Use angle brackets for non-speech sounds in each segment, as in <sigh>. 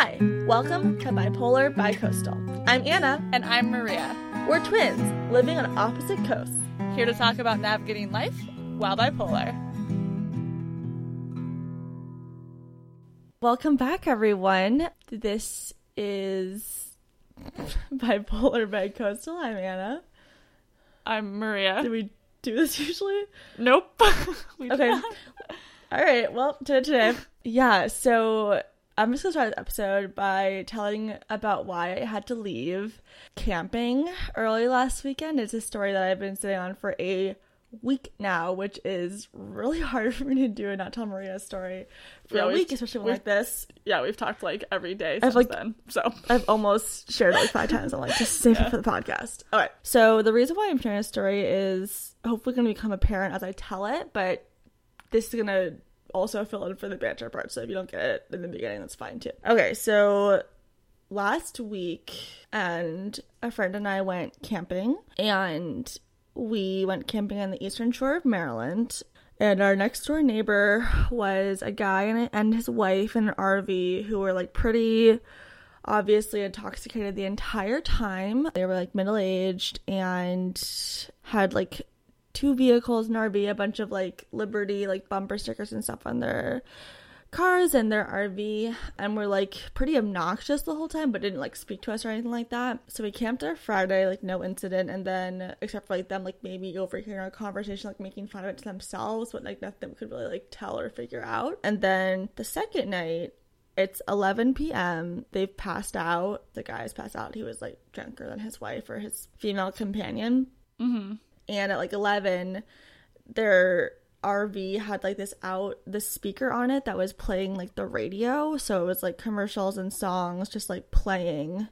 Hi, welcome to Bipolar Bicoastal. I'm Anna. And I'm Maria, We're twins living on opposite coasts. here to talk about navigating life while bipolar. Welcome back, everyone. This is <laughs> Bipolar Bicoastal. I'm Anna. I'm Maria. Do we do this <laughs> usually? Nope. <laughs> We Okay. All right. Well, today, today, yeah. So I'm just gonna start the episode by telling about why I had to leave camping early last weekend. It's a story that I've been sitting on for a week now, which is really <laughs> hard for me to do and not tell Maria's story for Yeah, a week, especially one like this. Yeah, we've talked like every day I've, since like- then. So I've almost shared it like five times. I'm like, just <laughs> save Yeah. it for the podcast. All right. So the reason why I'm sharing a story is hopefully going to become apparent as I tell it, but this is going to also fill in for the banter part. So if you don't get it in the beginning, that's fine too. Okay. So last week, and a friend and I went camping, and we went camping on the eastern shore of Maryland. And our next door neighbor was a guy and, his wife in an RV who were like pretty obviously intoxicated the entire time. They were like middle aged and had like two vehicles, an RV, a bunch of like Liberty like bumper stickers and stuff on their cars and their RV and were like pretty obnoxious the whole time but didn't like speak to us or anything like that. So we camped there Friday, like no incident, and then except for like them like maybe overhearing our conversation, like making fun of it to themselves, but like nothing we could really like tell or figure out. And then the second night it's 11 p.m. They've passed out. The guy's passed out. He was like drunker than his wife or his female companion. mm-hmm. And at like 11, their RV had like this out, the speaker on it that was playing like the radio. So it was like commercials and songs just like playing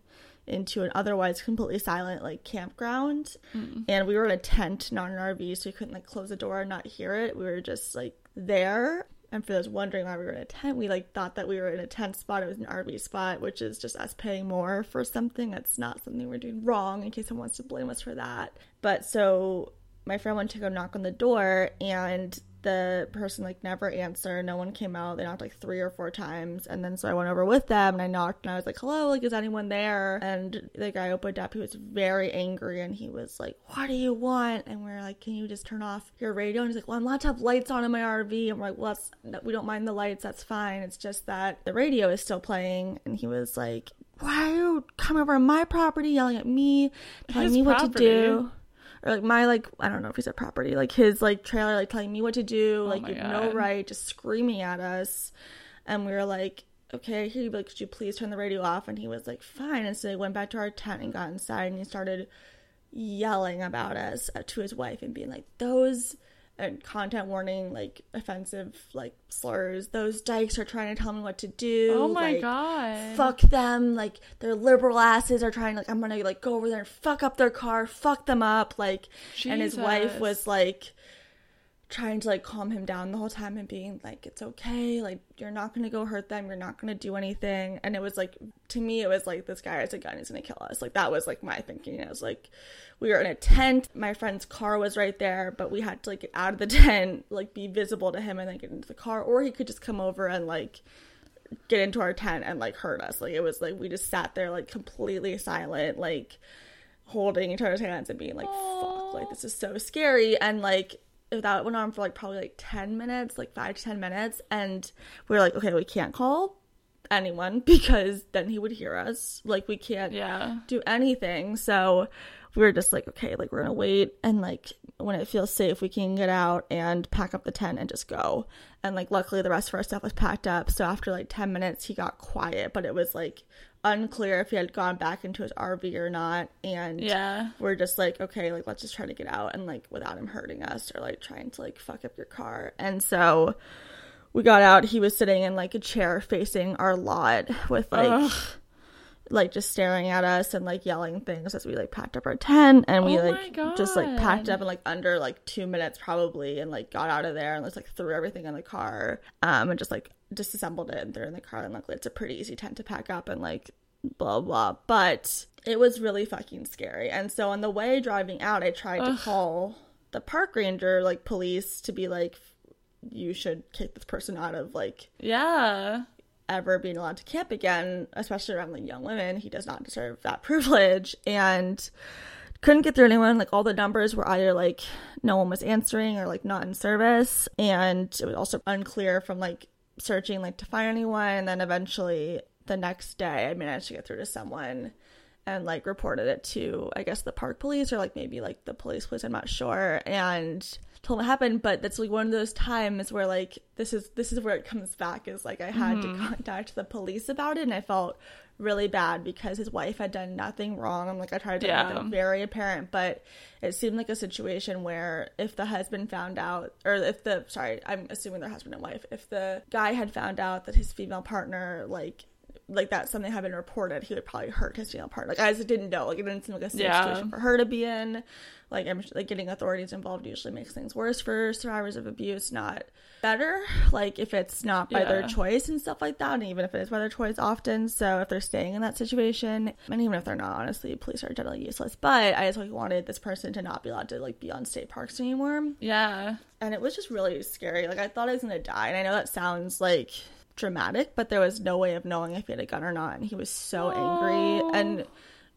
into an otherwise completely silent like campground. Mm. And we were in a tent, not an RV, so we couldn't like close the door and not hear it. We were just like there. And for those wondering why we were in a tent, we like thought that we were in a tent spot. It was an RV spot, which is just us paying more for something that's not something we're doing wrong. In case someone wants to blame us for that. But so my friend went to go knock on the door, and the person like never answered. No one came out. They knocked like three or four times, and then so I went over with them and I knocked and I was like, "Hello, like is anyone there?" And the guy opened up. He was very angry and he was like, "What do you want?" And we are like, "Can you just turn off your radio?" And he's like, "Well, I'm allowed to have lights on in my RV." And we're like, "Well, that's we don't mind the lights. That's fine. It's just that the radio is still playing." And he was like, "Why are you coming over on my property, yelling at me, telling His me what to do?" Or like my like I don't know if he said property, like his like trailer, like telling me what to do, like you have no right, just screaming at us, and we were like, okay, here, like, could you please turn the radio off? And he was like, fine, and so they went back to our tent and got inside, and he started yelling about us uh, to his wife and being like, those and content warning, like offensive, like slurs. Those dykes are trying to tell me what to do. Oh my like, god. fuck them like their liberal asses are trying like i'm gonna like go over there and fuck up their car fuck them up like and his wife was like trying to like calm him down the whole time and being like it's okay like you're not gonna go hurt them you're not gonna do anything and it was like to me it was like this guy has a gun he's gonna kill us like that was like my thinking i was like we were in a tent my friend's car was right there but we had to like get out of the <laughs> tent like be visible to him and then get into the car or he could just come over and like get into our tent and like hurt us. Like it was like we just sat there like completely silent, like holding each other's hands and being like, fuck, like this is so scary. And like that went on for like probably like 10 minutes, like five to 10 minutes. And we were like, okay, we can't call anyone <laughs> because then he would hear us. Like we can't Yeah. do anything. So we were just like, okay, like we're gonna wait and like when it feels safe, we can get out and pack up the tent and just go. And like luckily the rest of our stuff was packed up. So after like 10 minutes, he got quiet, but it was like unclear if he had gone back into his RV or not. And Yeah. we're just like, okay, like let's just try to get out and like without him hurting us or like trying to like fuck up your car. And so we got out. He was sitting in like a chair facing our lot with like Ugh. Like just staring at us and like yelling things as we like packed up our tent and we Oh like just like packed up in like under like two minutes probably and like got out of there and just like threw everything in the car um and just like disassembled it and threw it in the car and luckily it's a pretty easy tent to pack up and like blah blah but it was really fucking scary. And so on the way driving out i tried to call the park ranger like police to be like you should kick this person out of like Yeah. Ever being allowed to camp again, especially around like young women. He does not deserve that <laughs> privilege. And couldn't get through anyone. Like all the numbers were either like no one was answering or like not in service. And it was also unclear from like searching like to find anyone. And then eventually the next day I managed to get through to someone and like reported it to I guess the park police or like maybe like the police police, I'm not sure. And told what happened, but that's like one of those times where like this is this is where it comes back is like I had mm-hmm. to contact the police about it and I felt really bad because his wife had done nothing wrong. I'm like I tried to yeah. make it very apparent, but it seemed like a situation where if the husband found out or if the sorry, I'm assuming their husband and wife, if the guy had found out that his female partner like like that something had been reported, he would probably hurt his female partner. Like I just didn't know. Like it didn't seem like a safe yeah. situation for her to be in. Like I'm like getting authorities involved usually makes things worse for survivors of abuse, not better. Like if it's not by yeah. their choice and stuff like that, and even if it is by their choice, often. So if they're staying in that situation, and even if they're not, honestly, police are generally useless. But I just like wanted this person to not be allowed to like be on state parks anymore. Yeah. And it was just really scary. Like I thought I was gonna die, and I know that sounds like dramatic, but there was no way of knowing if he had a gun or not. And he was so angry. And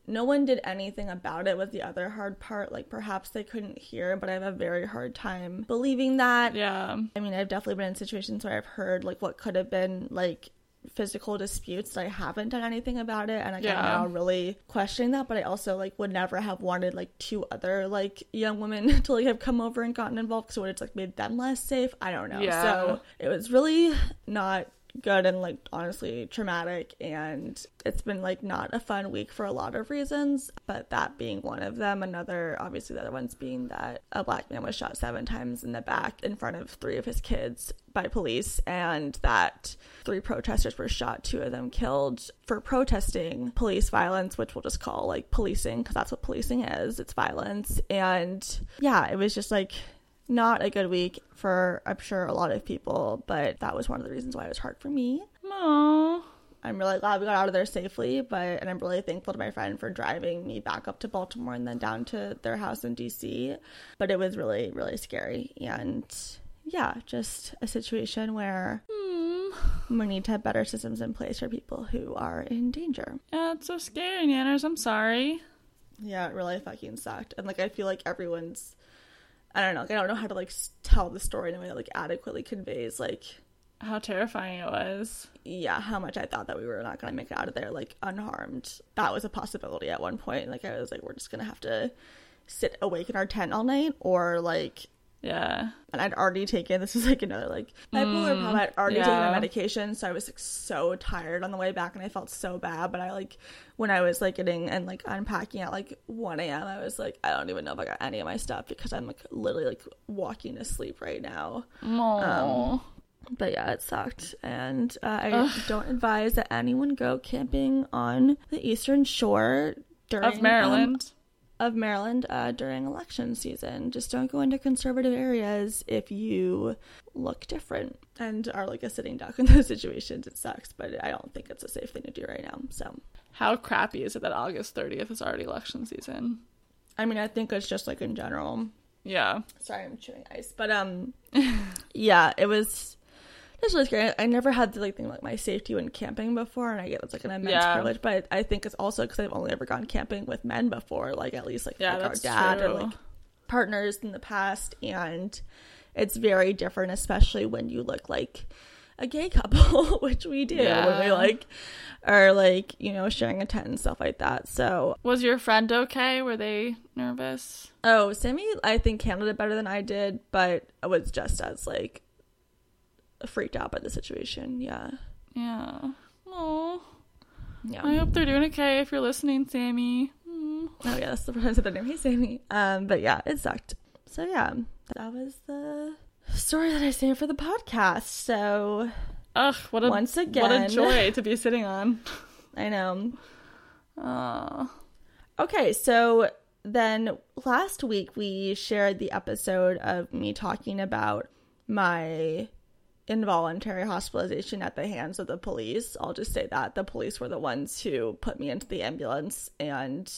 no one did anything about it was the other hard part. Like perhaps they couldn't hear, but I have a very hard time believing that. Yeah. I mean, I've definitely been in situations where I've heard like what could have been like physical disputes I haven't done anything about it and like, yeah. I'm now really questioning that but I also like would never have wanted like two other like young women <laughs> to like have come over and gotten involved because it would have like made them less safe I don't know yeah. so it was really not good and like honestly traumatic and it's been like not a fun week for a lot of reasons but that being one of them. Another obviously the other ones being that a black man was shot seven times in the back in front of three of his kids by police and that three protesters were shot two of them killed. For protesting police violence which we'll just call like policing because that's what policing is it's violence and yeah it was just like not a good week for I'm sure a lot of people, but that was one of the reasons why it was hard for me. Aww. I'm really glad we got out of there safely, but and I'm really thankful to my friend for driving me back up to Baltimore and then down to their house in DC. But it was really, really scary. And yeah, just a situation where hmm. we need to have better systems in place for people who are in danger. Yeah, it's so scary, Nanners. I'm sorry. Yeah, it really fucking sucked. And like I feel like everyone's I don't know. Like, I don't know how to like tell the story in a way that like adequately conveys like how terrifying it was. Yeah, how much I thought that we were not gonna make it out of there like unharmed. That was a possibility at one point. Like I was like, we're just gonna have to sit awake in our tent all night, or like yeah. And I'd already taken this is like another like bipolar mm, problem. I'd already yeah. taken my medication, so I was like so tired on the way back and I felt so bad. But I like when I was like getting and like unpacking at like one AM, I was like, I don't even know if I got any of my stuff because I'm like literally like walking to sleep right now. Um, but yeah, it sucked. And uh, I Ugh. don't advise that anyone go camping on the eastern shore during of Maryland. Um, of Maryland uh, during election season. Just don't go into conservative areas if you look different and are like a sitting duck in <laughs> those situations. It sucks, but I don't think it's a safe thing to do right now. So, how crappy is it that August 30th is already election season? I mean, I think it's just like in general. Yeah. Sorry, I'm chewing ice, but um, <laughs> yeah, it was it's really scary. I never had to like think like my safety when camping before, and I get it's like an immense yeah. privilege. But I think it's also because I've only ever gone camping with men before, like at least like, yeah, like our dad true. or like partners in the past, and it's very different, especially when you look like a gay couple, <laughs> which we do yeah. when we like are like you know sharing a tent and stuff like that. So was your friend okay? Were they nervous? Oh, Sammy, I think handled it better than I did, but I was just as like freaked out by the situation. Yeah. Yeah. Oh. Yeah. I hope they're doing okay. If you're listening, Sammy. Mm. Oh yeah, that's the person that their name. Hey, Sammy. Um, but yeah, it sucked. So yeah, that was the story that I saved for the podcast. So, ugh, what a once again, what a joy to be sitting on. <laughs> I know. Oh. Okay, so then last week we shared the episode of me talking about my involuntary hospitalization at the hands of the police. I'll just say that the police were the ones who put me into the ambulance and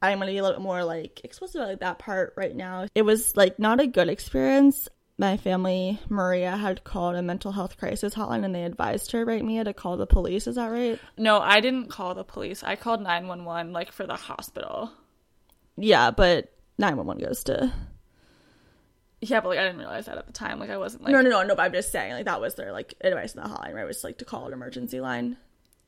I'm going to be a little bit more like explicit about that part right now. It was like not a good experience my family, Maria, had called a mental health crisis hotline and they advised her, right, Mia, to call the police. Is that right? No, I didn't call the police. I called 911, like, for the hospital. Yeah, but 911 goes to. Yeah, but, like, I didn't realize that at the time. Like, I wasn't, like. No, no, no, no, but I'm just saying, like, that was their, like, advice in the hotline, right? It was, like, to call an emergency line.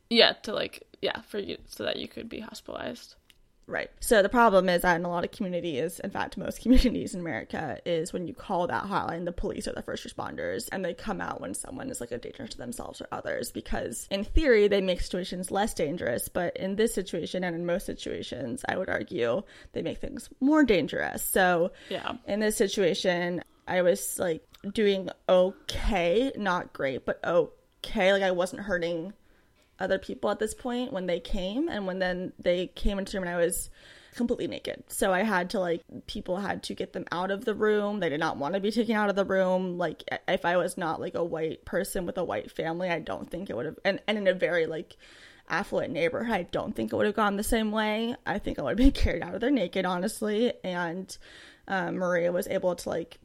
Yeah, to, like, yeah, for you, so that you could be hospitalized. Right. So the problem is that in a lot of communities, in fact, most <laughs> communities in America, is when you call that hotline, the police are the first responders and they come out when someone is like a danger to themselves or others because in theory they make situations less dangerous, but in this situation and in most situations, I would argue they make things more dangerous. So Yeah. in this situation, I was like doing okay, not great, but okay. Like I wasn't hurting other people at this point when they came and when then they came into the room and I was completely naked. So I had to like people had to get them out of the room. They did not want to be taken out of the room. Like if I was not like a white person with a white family, I don't think it would have and, and in a very like affluent neighborhood, I don't think it would have gone the same way. I think I would have been <laughs> carried out of there naked, honestly. And um, Maria was able to like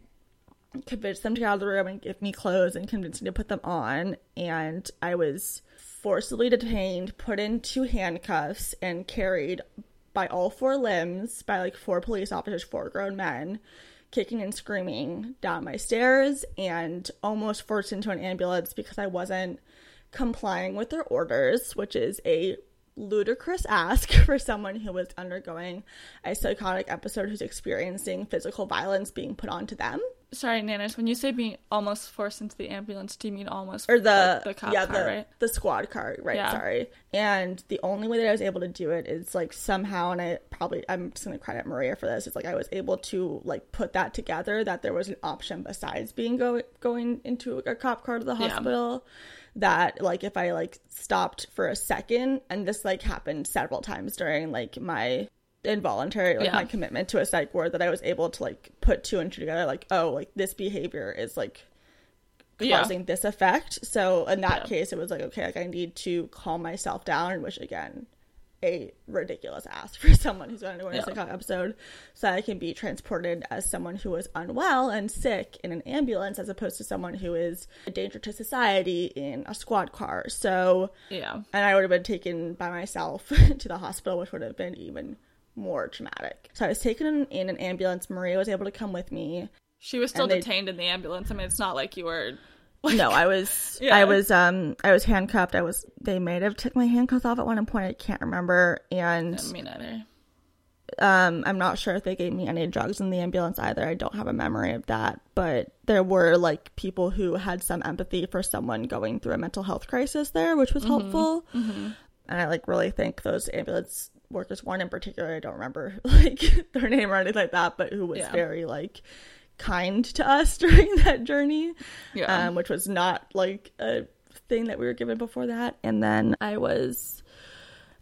convince them to get out of the room and give me clothes and convince me to put them on. And I was forcibly detained, put into handcuffs, and carried by all four limbs by like four police officers, four grown men, kicking and screaming down my stairs and almost forced into an ambulance because I wasn't complying with their orders, which is a ludicrous ask <laughs> for someone who was undergoing a psychotic episode who's experiencing physical violence being put onto them. Sorry, Nanas, when you say being almost forced into the ambulance, do you mean almost or the, like, the cop yeah car, the right? the squad car right Yeah. sorry and the only way that i was able to do it is like somehow and i probably i'm just gonna credit maria for this it's like i was able to like put that together that there was an option besides being go- going into a cop car to the Yeah. hospital that like if i like stopped for a second and this like happened several times during like my involuntary like Yeah. my commitment to a psych ward that i was able to like put two and two together like oh like this behavior is like Yeah. causing this effect. So in that Yeah. case, it was like, okay, like I need to calm myself down, which again, a ridiculous ask for <laughs> someone who's going to go in a psychotic episode, so I can be transported as someone who is unwell and sick in an ambulance, as opposed to someone who is a danger to society in a squad car. So, Yeah. and I would have been taken by myself <laughs> to the hospital, which would have been even more traumatic. So I was taken in, in an ambulance. Maria was able to come with me. She was still they- detained in the ambulance. I mean, it's not like you were. no, I was <laughs> Yeah. I was um I was handcuffed. I was they may have took my handcuffs off at one point. I can't remember. And Me neither. um I'm not sure if they gave me any drugs in the ambulance either. I don't have a memory of that. But there were like people who had some empathy for someone going through a mental health crisis there, which was helpful. And I like really think those ambulance workers, one in particular, I don't remember <laughs> like their name or anything like that, but who was Yeah. very like kind to us <laughs> during that journey Yeah. um, which was not like a thing that we were given before that. And then I was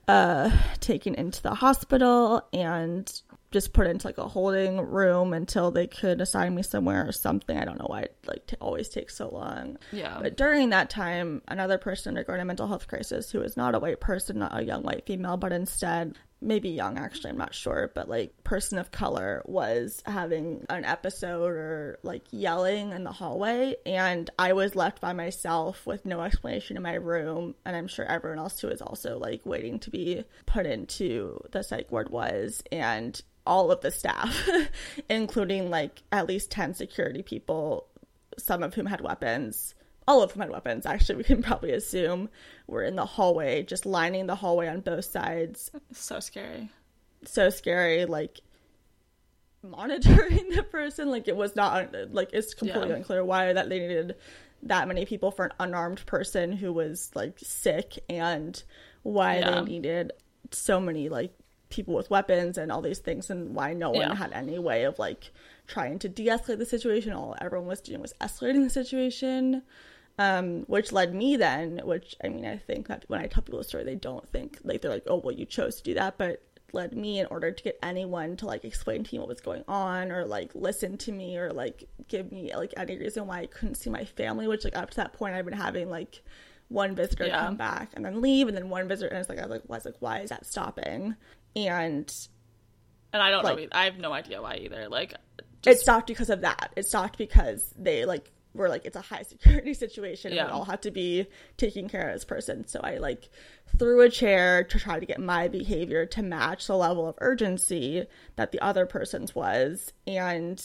uh, taken into the hospital and just put into like a holding room until they could assign me somewhere or something. I don't know why it like t- always takes so long. yeah. But during that time, another person undergoing a mental health crisis who is not a white person, not a young white female, but instead maybe young actually, I'm not sure, but like person of color was having an episode or like yelling in the hallway and I was left by myself with no explanation in my room and I'm sure everyone else who was also like waiting to be put into the psych ward was and all of the staff <laughs> including like at least 10 security people some of whom had weapons. All of my weapons, actually, we can probably assume, were in the hallway, just lining the hallway on both sides. so scary. So scary, like monitoring <laughs> the person. Like, it was not, like, it's completely Yeah. unclear why that they needed that many people for an unarmed person who was, like, sick and why Yeah. they needed so many, like, people with weapons and all these things and why no one Yeah. had any way of like trying to de-escalate the situation all everyone was doing was escalating the situation um, which led me then which i mean i think that when i tell people a story they don't think like they're like oh well you chose to do that but led me in order to get anyone to like explain to me what was going on or like listen to me or like give me like any reason why i couldn't see my family which like up to that point i've been having like one visitor Yeah. come back and then leave and then one visitor and it's like i was like was like why is that stopping and And I don't Like- know. I have no idea why either. Like, it stopped because of that. It stopped because they like were like it's a high security <laughs> situation and Yeah. we all have to be taking care of this person. So I like threw a chair to try to get my behavior to match the level of urgency that the other person's was. And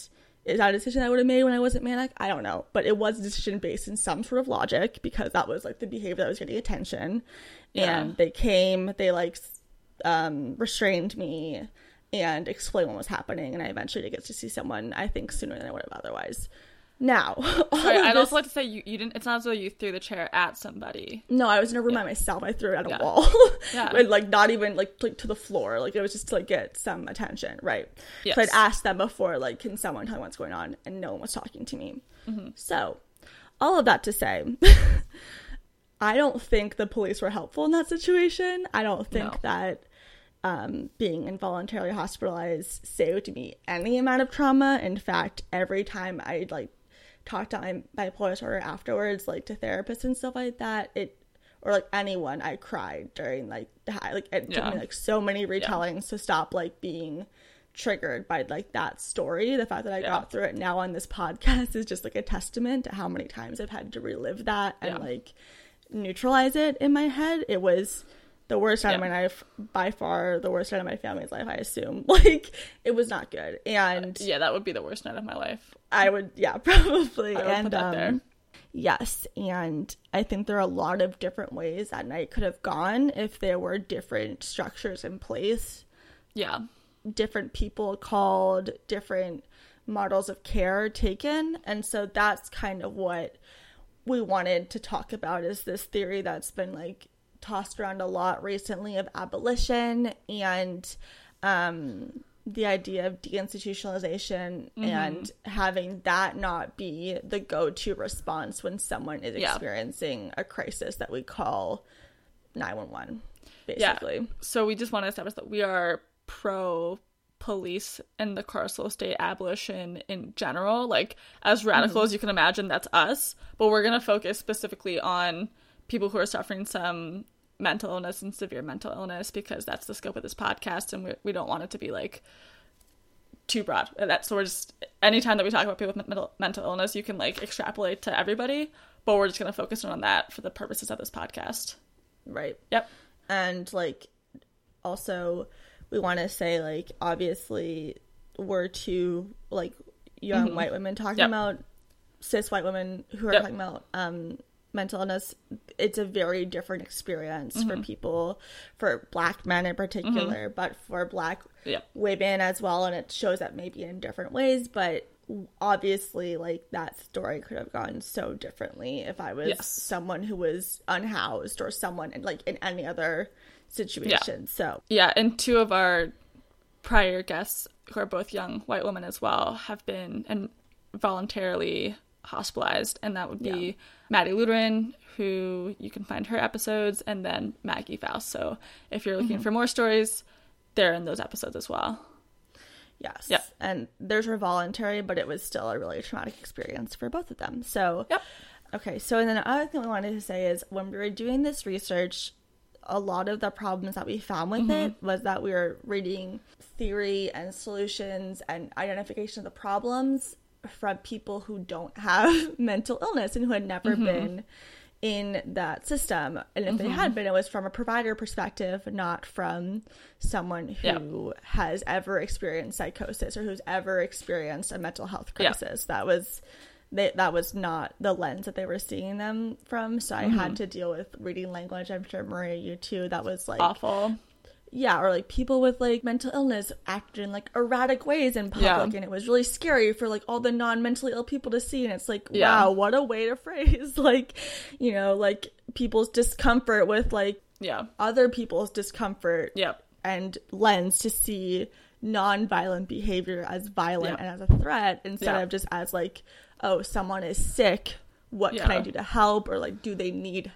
is that a decision I would have made when I wasn't manic? I don't know. But it was a decision based in some sort of logic because that was like the behavior that was getting attention. Yeah. And they came, they like um, restrained me and explained what was happening. And I eventually did get to see someone, I think, sooner than I would have otherwise. Now, <laughs> Sorry, I'd this- also like to say you, you didn't. It's not as though you threw the chair at somebody. no, I was in a room by myself. I threw it at a Yeah. wall. <laughs> Yeah. and like not even like, like to the floor. Like it was just to like get some attention, right? Yes. So I'd asked them before, like, can someone tell me what's going on? And no one was talking to me. Mm-hmm. So, all of that to say, <laughs> I don't think the police were helpful in that situation. I don't think No. that um, being involuntarily hospitalized saved me any amount of trauma. In fact, every time I like talked to my bipolar disorder afterwards, like to therapists and stuff like that, it or like anyone, I cried during like the high. Like it took Yeah. me like so many retellings to stop like being triggered by like that story. The fact that I Yeah. got through it now on this podcast is just like a testament to how many times I've had to relive that and Yeah. like neutralize it in my head. It was the worst night of my life, by far the worst night of my family's life, I assume. <laughs> Like it was not good. And Yeah, that would be the worst night of my life. I would, yeah, <laughs> probably. Would and put that um, there. yes, and I think there are a lot of different ways that night could have gone if there were different structures in place, Yeah, different people called, different models of care taken, and so that's kind of what we wanted to talk about is this theory that's been like tossed around a lot recently of abolition and um the idea of deinstitutionalization Mm-hmm. and having that not be the go-to response when someone is Yeah. experiencing a crisis that we call 911 yeah. basically So we just want to establish that we are pro police and the carceral state abolition in general. Like as radical Mm-hmm. as you can imagine, that's us. But we're gonna focus specifically on people who are suffering some mental illness and severe mental illness because that's the scope of this podcast, and we we don't want it to be like too broad. That's so we're just anytime that we talk about people with mental mental illness, you can like extrapolate to everybody. But we're just gonna focus on that for the purposes of this podcast. right Yep. and like also we want to say like obviously we're two like young white women talking Mm-hmm. Yep. about cis white women who are Yep. talking about um mental illness it's a very different experience for Mm-hmm. people for black men in particular but for black Yep. women as well and it shows up maybe in different ways but obviously like that story could have gone so differently if i was Yes. someone who was unhoused or someone in like in any other situation so Yeah, and two of our prior guests, who are both young white women as well, have been and voluntarily hospitalized, and that would be Yeah. Maddie Luderin, who you can find her episodes, and then Maggie Faust. So if you're looking mm-hmm. for more stories, they're in those episodes as well. yes Yep. and theirs were voluntary but it was still a really traumatic experience for both of them so Yep. Okay, so and then the other thing we wanted to say is when we were doing this research, a lot of the problems that we found with mm-hmm. it was that we were reading theory and solutions and identification of the problems from people who don't have <laughs> mental illness and who had never mm-hmm. been in that system. And if they had mm-hmm. been, it was from a provider perspective, not from someone who has ever experienced psychosis or who's ever experienced a mental health crisis. That was they, that was not the lens that they were seeing them from. So I had mm-hmm. to deal with reading language. I'm sure Maria, you too. That was like Awful. Yeah, or like people with like mental illness acted in like erratic ways in public, Yeah. and it was really scary for like all the non-mentally ill people to see. And it's like, Yeah. wow, what a way to <laughs> phrase like, you know, like people's discomfort with like Yeah. other people's discomfort Yep. and lens to see non-violent behavior as violent Yeah. and as a threat instead Yeah. of just as like, oh, someone is sick. What can I do to help? Or like, do they need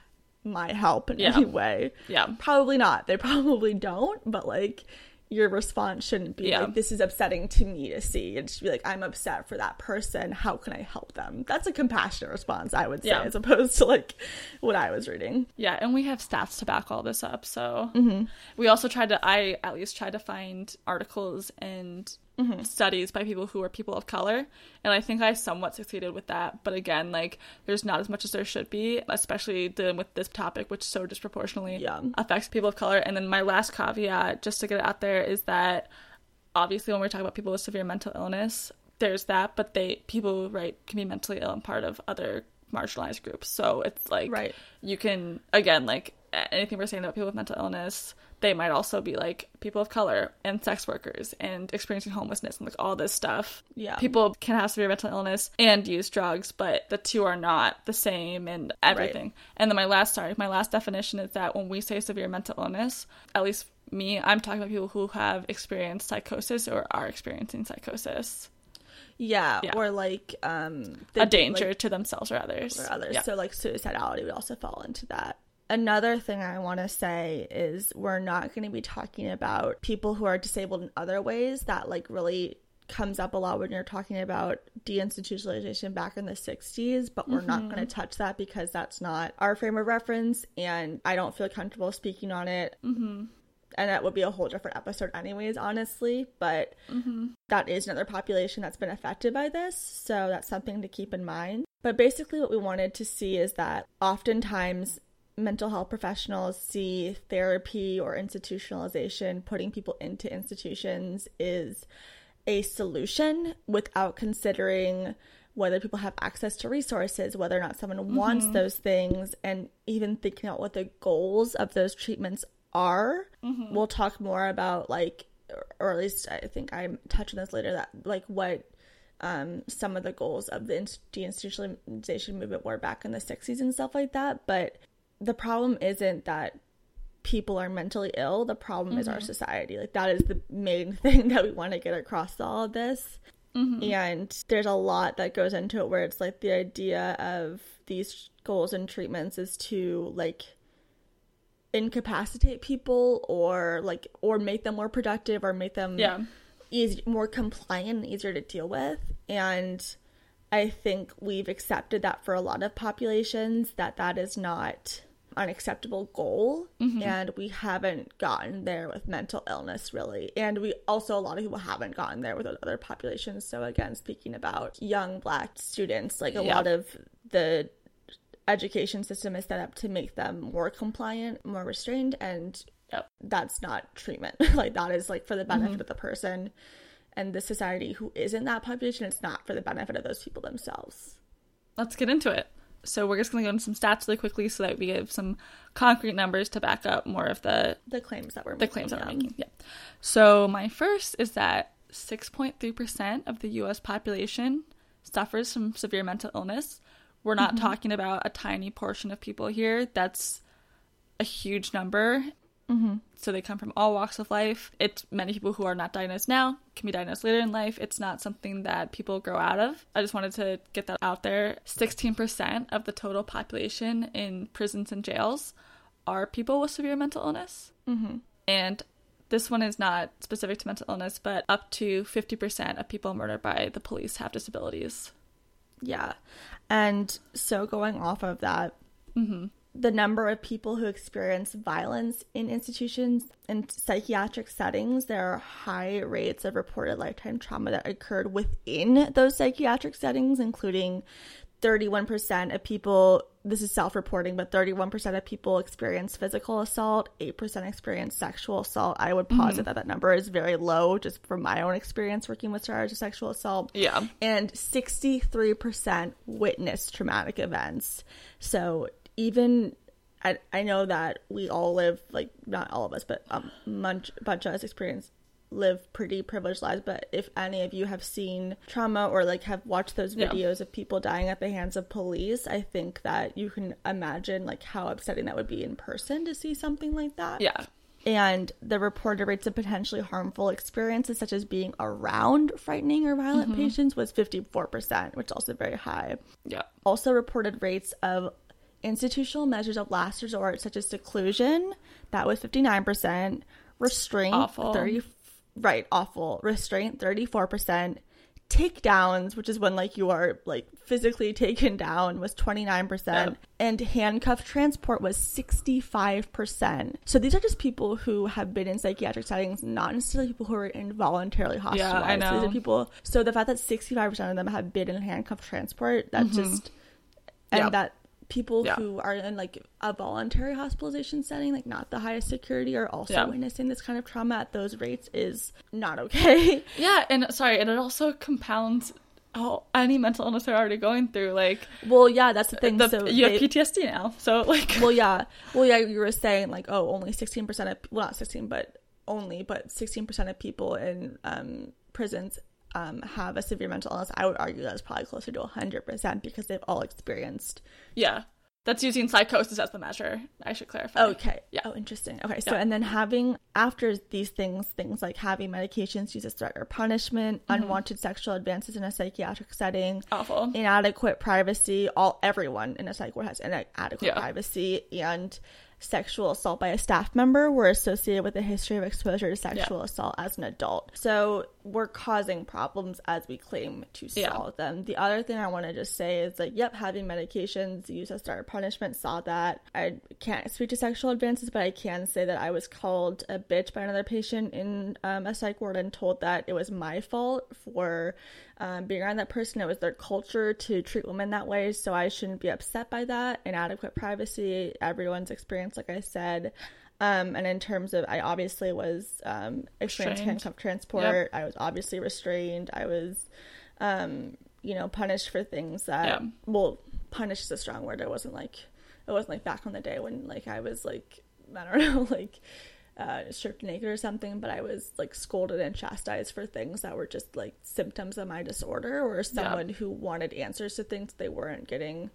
my help in Yeah. any way? Yeah. Probably not. They probably don't, but like your response shouldn't be Yeah. like this is upsetting to me to see. It should be like I'm upset for that person. How can I help them? That's a compassionate response, I would say, Yeah. as opposed to like what I was reading. Yeah, and we have stats to back all this up. So Mm-hmm. we also tried to, I at least tried to find articles and Mm-hmm. studies by people who are people of color. And I think I somewhat succeeded with that. But again, like there's not as much as there should be, especially dealing with this topic, which so disproportionately Yeah. affects people of color. And then my last caveat, just to get it out there, is that obviously when we're talking about people with severe mental illness, there's that, but they people right can be mentally ill and part of other marginalized groups. So it's like Right. you can again like anything we're saying about people with mental illness, they might also be like people of color and sex workers and experiencing homelessness and like all this stuff. Yeah. People can have severe mental illness and use drugs, but the two are not the same and everything. And then my last sorry, my last definition is that when we say severe mental illness, at least me, I'm talking about people who have experienced psychosis or are experiencing psychosis. Yeah, Yeah. or like um a danger like, to themselves or others. or others. Yeah. So like suicidality would also fall into that. Another thing I want to say is we're not going to be talking about people who are disabled in other ways that like really comes up a lot when you're talking about deinstitutionalization back in the 60s, but we're not going to touch that because that's not our frame of reference and I don't feel comfortable speaking on it. Mm-hmm. And that would be a whole different episode, anyways, honestly. But that is another population that's been affected by this. So that's something to keep in mind. But basically, what we wanted to see is that oftentimes mental health professionals see therapy or institutionalization, putting people into institutions, is a solution without considering whether people have access to resources, whether or not someone wants those things, and even thinking out what the goals of those treatments are. We'll talk more about like, or at least I think I'm touching this later. That like what um, some of the goals of the inst- deinstitutionalization movement were back in the 60s and stuff like that. But the problem isn't that people are mentally ill. The problem is our mm-hmm. society. Like, that is the main <laughs> thing that we want to get across to all of this. Mm-hmm. And there's a lot that goes into it where it's like the idea of these goals and treatments is to like incapacitate people or like or make them more productive or make them Yeah. easy, more compliant and easier to deal with. And I think we've accepted that for a lot of populations that that is not an acceptable goal mm-hmm. and we haven't gotten there with mental illness really and we also a lot of people haven't gotten there with other populations so again speaking about young black students like a Yeah. lot of the education system is set up to make them more compliant more restrained and Yep. that's not treatment. <laughs> like that is like for the mm-hmm. benefit of the person and the society who isn't that population. It's not for the benefit of those people themselves. Let's get into it. So we're just going to go into some stats really quickly so that we have some concrete numbers to back up more of the The claims that we're the claims that we're making. Yeah. So my first is that 6.3% of the U.S. population suffers from severe mental illness. We're not mm-hmm. talking about a tiny portion of people here. That's a huge number. So they come from all walks of life. It's many people who are not diagnosed now can be diagnosed later in life. It's not something that people grow out of. I just wanted to get that out there. 16% of the total population in prisons and jails are people with severe mental illness. Mm-hmm. And this one is not specific to mental illness, but up to 50% of people murdered by the police have disabilities. Yeah. And so going off of that, the number of people who experience violence in institutions and psychiatric settings, there are high rates of reported lifetime trauma that occurred within those psychiatric settings, including 31% of people, this is self reporting, but 31% of people experience physical assault, 8% experience sexual assault. I would posit mm-hmm. that that number is very low just from my own experience working with survivors of sexual assault Yeah. and 63% witnessed traumatic events. So even I, I know that we all live like not all of us, but um, bunch bunch of us experience live pretty privileged lives. But if any of you have seen trauma or like have watched those Yeah. videos of people dying at the hands of police, I think that you can imagine like how upsetting that would be in person to see something like that Yeah. and the reported rates of potentially harmful experiences such as being around frightening or violent patients was 54% which is also very high Yeah. also reported rates of institutional measures of last resort such as seclusion that was 59% restraint Awful. 30 right awful restraint 34% takedowns, which is when like you are like physically taken down, was 29%, Yeah. and handcuff transport was 65%. So these are just people who have been in psychiatric settings, not necessarily people who are involuntarily hospitalized. These know. are people. So the fact that 65% of them have been in handcuff transport, that mm-hmm. just and Yep. that people Yeah. who are in like a voluntary hospitalization setting, like not the highest security, are also Yeah. witnessing this kind of trauma at those rates is not okay. <laughs> Yeah, and sorry, and it also compounds oh, any mental illness they're already going through. Like well, yeah, that's the thing. the, so you they- have PTSD now, so like well, <laughs> yeah, well, yeah, you were saying like, oh, only sixteen percent of well, not sixteen, but only, but sixteen percent of people in um, prisons um, have a severe mental illness. I would argue that's probably closer to hundred percent because they've all experienced yeah, that's using psychosis as the measure. I should clarify. Okay. Yeah. Oh, interesting. Okay. So, Yeah. and then having, after these things, things like having medications used as threat or punishment, Mm-hmm. unwanted sexual advances in a psychiatric setting, Awful. inadequate privacy, all, everyone in a psych ward has inadequate Yeah. privacy, and sexual assault by a staff member were associated with a history of exposure to sexual assault as an adult. So we're causing problems as we claim to Yeah. solve them. The other thing I want to just say is like, yep, having medications used as or punishment saw that. I can't speak to sexual advances, but I can say that I was called a bitch by another patient in um, a psych ward and told that it was my fault for um, being around that person. It was their culture to treat women that way, so I shouldn't be upset by that. Inadequate privacy, everyone's experience, like I said. Um, and in terms of, I obviously was um, experienced handcuff transport. I was obviously restrained. I was, um, you know, punished for things that, Yeah. well, punished is a strong word. It wasn't like, it wasn't like back on the day when like I was like, I don't <laughs> know, like uh, stripped naked or something, but I was like scolded and chastised for things that were just like symptoms of my disorder or someone who wanted answers to things they weren't getting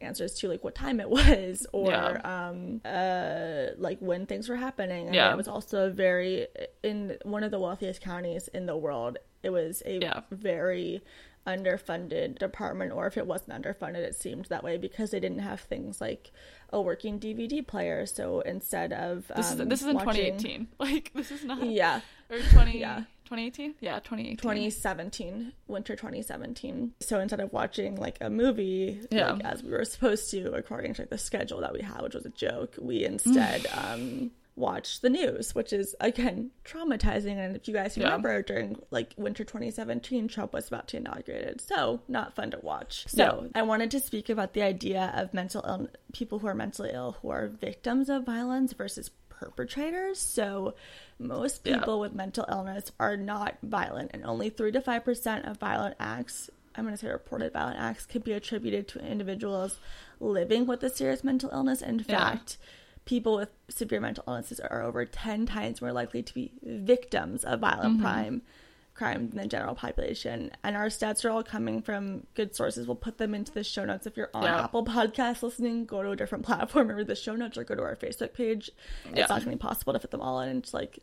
answers to like what time it <laughs> was or Yeah. um uh like when things were happening and Yeah. it was also a very in one of the wealthiest counties in the world it was a Yeah. very underfunded department or if it wasn't underfunded it seemed that way because they didn't have things like a working dvd player so instead of This is um, this is in watching- 2018. <laughs> Like this is not yeah or 20 Yeah. 2018. Yeah, 2018. 2017 winter 2017 so instead of watching like a movie Yeah. like, as we were supposed to according to like, the schedule that we had which was a joke we instead <laughs> um watched the news which is again traumatizing and if you guys Yeah. remember during like winter 2017 trump was about to inaugurate inaugurated so not fun to watch so i wanted to speak about the idea of mental ill people who are mentally ill who are victims of violence versus perpetrators so most Yeah. people with mental illness are not violent, and only 3 to 5% of violent acts, I'm going to say reported violent acts, could be attributed to individuals living with a serious mental illness. In Yeah. People with severe mental illnesses are over 10 times more likely to be victims of violent Mm-hmm. crime crime than the general population and our stats are all coming from good sources we'll put them into the show notes if you're on Yeah. apple podcast listening go to a different <laughs> platform or read the show notes or go to our facebook page Yeah. it's not going to be possible to fit them all in it's like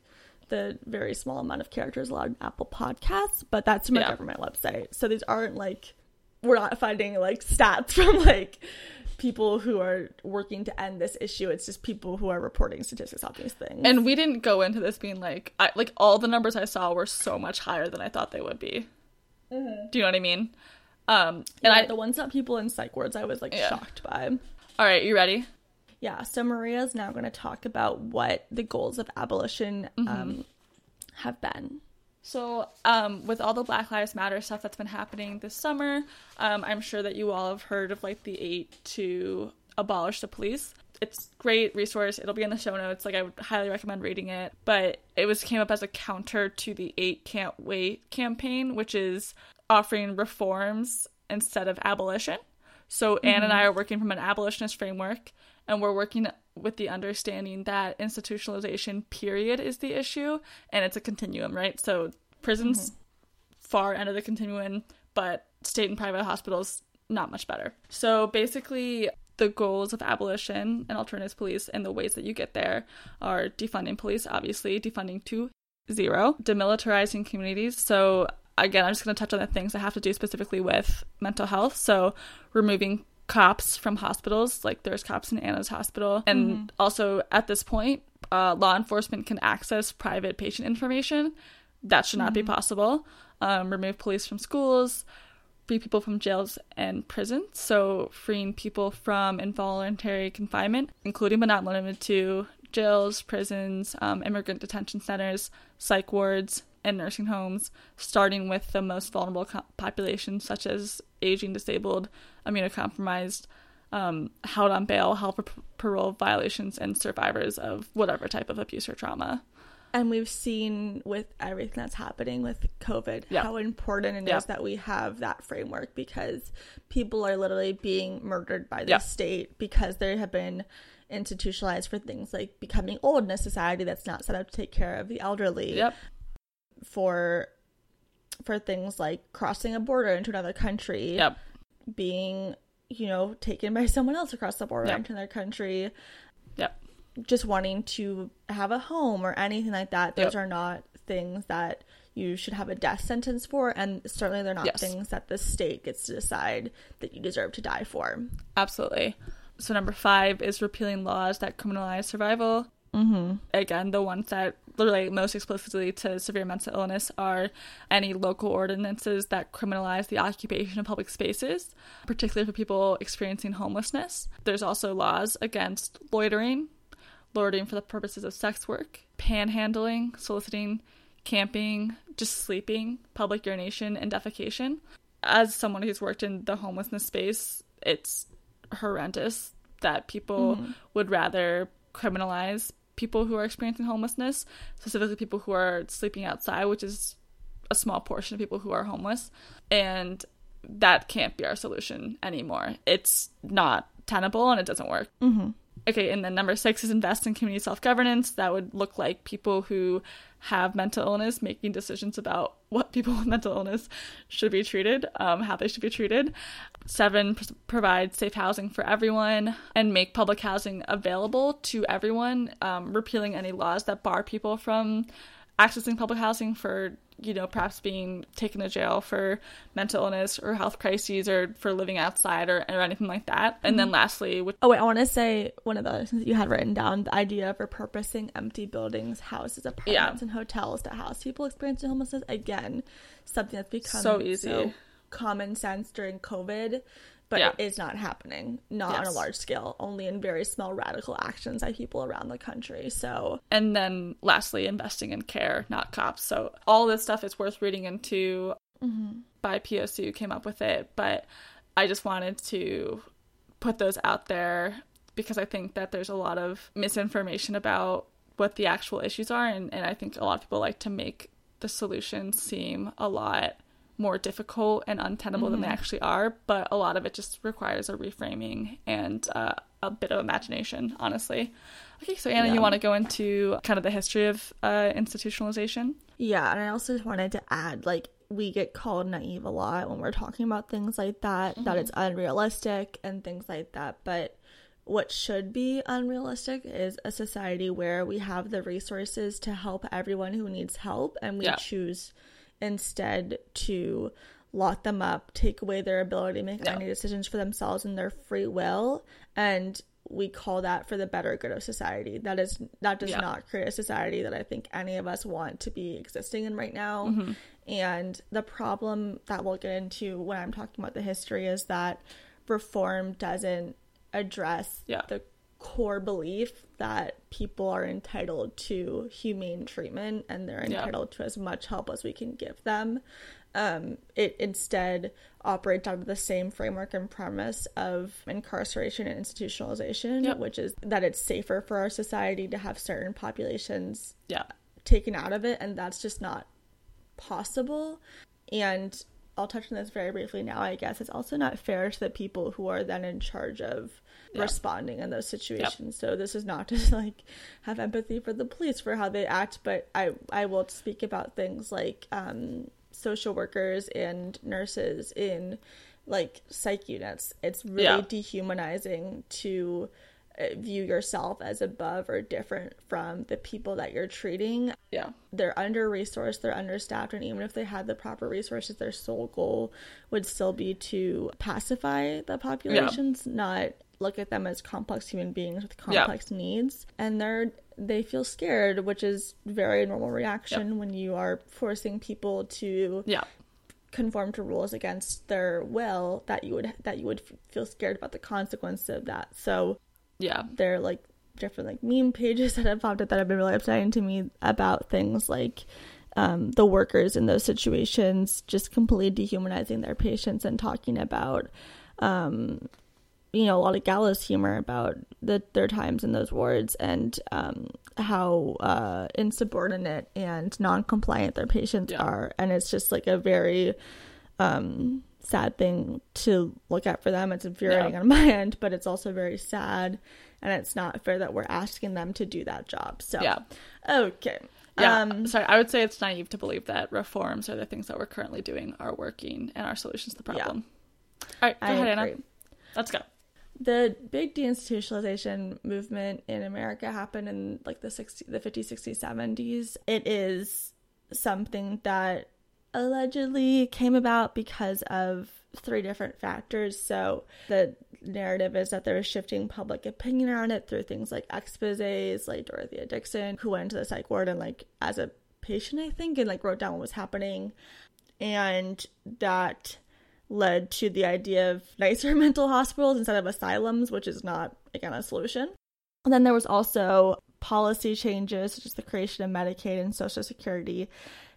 the very small amount of characters allowed in apple podcasts but that's from a Yeah. government website so these aren't like we're not finding like stats <laughs> from like people who are working to end this issue it's just people who are reporting statistics on these things And we didn't go into this being like, I, like all the numbers I saw were so much higher than I thought they would be. Do you know what I mean? Um, and and I, the ones that people in psych wards i was like Yeah. shocked by all right, you ready? Yeah, so Maria is now going to talk about what the goals of abolition Mm-hmm. um, have been. So, um, with all the Black Lives Matter stuff that's been happening this summer, um, I'm sure that you all have heard of like the eight to abolish the police. It's great resource. It'll be in the show notes. Like I would highly recommend reading it. But it was came up as a counter to the eight can't wait campaign, which is offering reforms instead of abolition. So Anne and I are working from an abolitionist framework, and we're working with the understanding that institutionalization period is the issue, and it's a continuum, right? So prisons mm-hmm. far end of the continuum, but state and private hospitals not much better. So basically, the goals of abolition and alternatives police and the ways that you get there are defunding police, obviously, defunding to zero, demilitarizing communities. So again, I'm just going to touch on the things that have to do specifically with mental health. So removing cops from hospitals, like there's cops in Anna's hospital, and also at this point, uh, law enforcement can access private patient information That should not be possible. Um, remove police from schools, free people from jails and prisons. So, freeing people from involuntary confinement, including but not limited to jails, prisons, um, immigrant detention centers, psych wards, and nursing homes, starting with the most vulnerable co- populations such as aging, disabled, immunocompromised, um, held on bail, held for p- parole violations, and survivors of whatever type of abuse or trauma. And we've seen with everything that's happening with COVID Yeah. how important it is Yeah. that we have that framework because people are literally being murdered by the Yeah. state because they have been institutionalized for things like becoming old in a society that's not set up to take care of the elderly. Yep. For for things like crossing a border into another country. Yep. Being, you know, taken by <laughs> someone else across the border Yep. into their country. Yep. just wanting to have a home or anything like that. Those Yep. are not things that you should have a death sentence for, and certainly they're not Yes. things that the state gets to decide that you deserve to die for. Absolutely. So number five is repealing laws that criminalize survival. Mm-hmm. Again, the ones that relate most explicitly to severe mental illness are any local ordinances that criminalize the occupation of public spaces, particularly for people experiencing homelessness. There's also laws against loitering, loitering for the purposes of sex work, panhandling, soliciting, camping, just sleeping, public urination, and defecation. As someone who's worked in the homelessness space, it's horrendous that people would rather criminalize people who are experiencing homelessness, specifically people who are sleeping outside, which is a small portion of people who are homeless. And that can't be our solution anymore. It's not tenable and it doesn't work. Mm-hmm. Okay, and then number six is invest in community self governance. That would look like people who have mental illness making decisions about what <laughs> people with mental illness should be treated, um, how they should be treated. Seven, pr- provide safe housing for everyone and make public housing available to everyone, um, repealing any laws that bar people from accessing public housing for you know perhaps being taken to jail for mental illness or health crises or for living outside or, or anything like that and then mm-hmm. lastly which Oh wait, I want to say one of the other things that you had written down: the idea of repurposing empty buildings, houses, apartments, and hotels to house people experiencing homelessness. Again, something that's become So easy. common sense during COVID, but Yeah. it is not happening. Not on a large scale, only in very small radical actions by people around the country. So and then lastly investing in care not cops so all this stuff is worth reading into mm-hmm. by poc who came up with it but i just wanted to put those out there because i think that there's a lot of misinformation about what the actual issues are and, and i think a lot of people like to make the solutions seem a lot more difficult and untenable than they actually are but a lot of it just requires a reframing and uh, a bit of imagination honestly okay so anna Yeah. you want to go into kind of the history of uh, institutionalization Yeah, and I also just wanted to add like we get called naive a lot when we're talking about things like that, that it's unrealistic and things like that. But what should be unrealistic is a society where we have the resources to help everyone who needs help and we Yeah. choose instead to lock them up, take away their ability to make Yeah. any decisions for themselves and their free will, and we call that for the better good of society. That is that does Yeah. not create a society that I think any of us want to be existing in right now. Mm-hmm. And the problem that we'll get into when I'm talking about the history is that reform doesn't address Yeah. the core belief that people are entitled to humane treatment and they're Yeah. entitled to as much help as we can give them. Um, it instead operates out of the same framework and premise of incarceration and institutionalization, Yep. which is that it's safer for our society to have certain populations yeah taken out of it, and that's just not possible. And I'll touch on this very briefly now, I guess. It's also not fair to the people who are then in charge of Yeah. responding in those situations. So this is not <laughs> to like have empathy for the police for how they act, but I I will speak about things like um, social workers and nurses in like psych units. It's really Yeah. dehumanizing to uh, view yourself as above or different from the people that you're treating yeah they're under resourced, they're understaffed, and even if they had the proper resources, their sole goal would still be to pacify the populations, not look at them as complex human beings with Yeah. complex needs. And they're they feel scared, which is very normal reaction when you are forcing people to Yeah. conform to rules against their will that you would that you would f- feel scared about the consequence of that. So Yeah. there are like different like meme pages <laughs> that have popped up that have been really upsetting to me about things like um, the workers in those situations just completely dehumanizing their patients and talking about um, you know a lot of gallows humor about the, their times in those wards and um, how uh, insubordinate and non-compliant their patients Yeah. are and it's just like a very um, sad thing to look at for them it's infuriating Yeah. on my end but it's also very sad and it's not fair that we're asking them to do that job so Yeah. okay Yeah. um, Sorry, I would say it's naive to believe that reforms or the things that we're currently doing are working and are solutions to the Yeah. problem. All right, go I ahead, agree. Anna. Let's go. The big deinstitutionalization movement in America happened in like the 60 the 50s 60s 70s it is something that allegedly came about because of three different factors. So the narrative is that there was shifting public opinion around it through things like exposés like Dorothea Dixon who went to the psych ward and like as a patient I think and like wrote down what was happening. And that led to the idea of nicer <laughs> mental hospitals instead of asylums, which is not, again, a solution. And then there was also policy changes, such as the creation of Medicaid and Social Security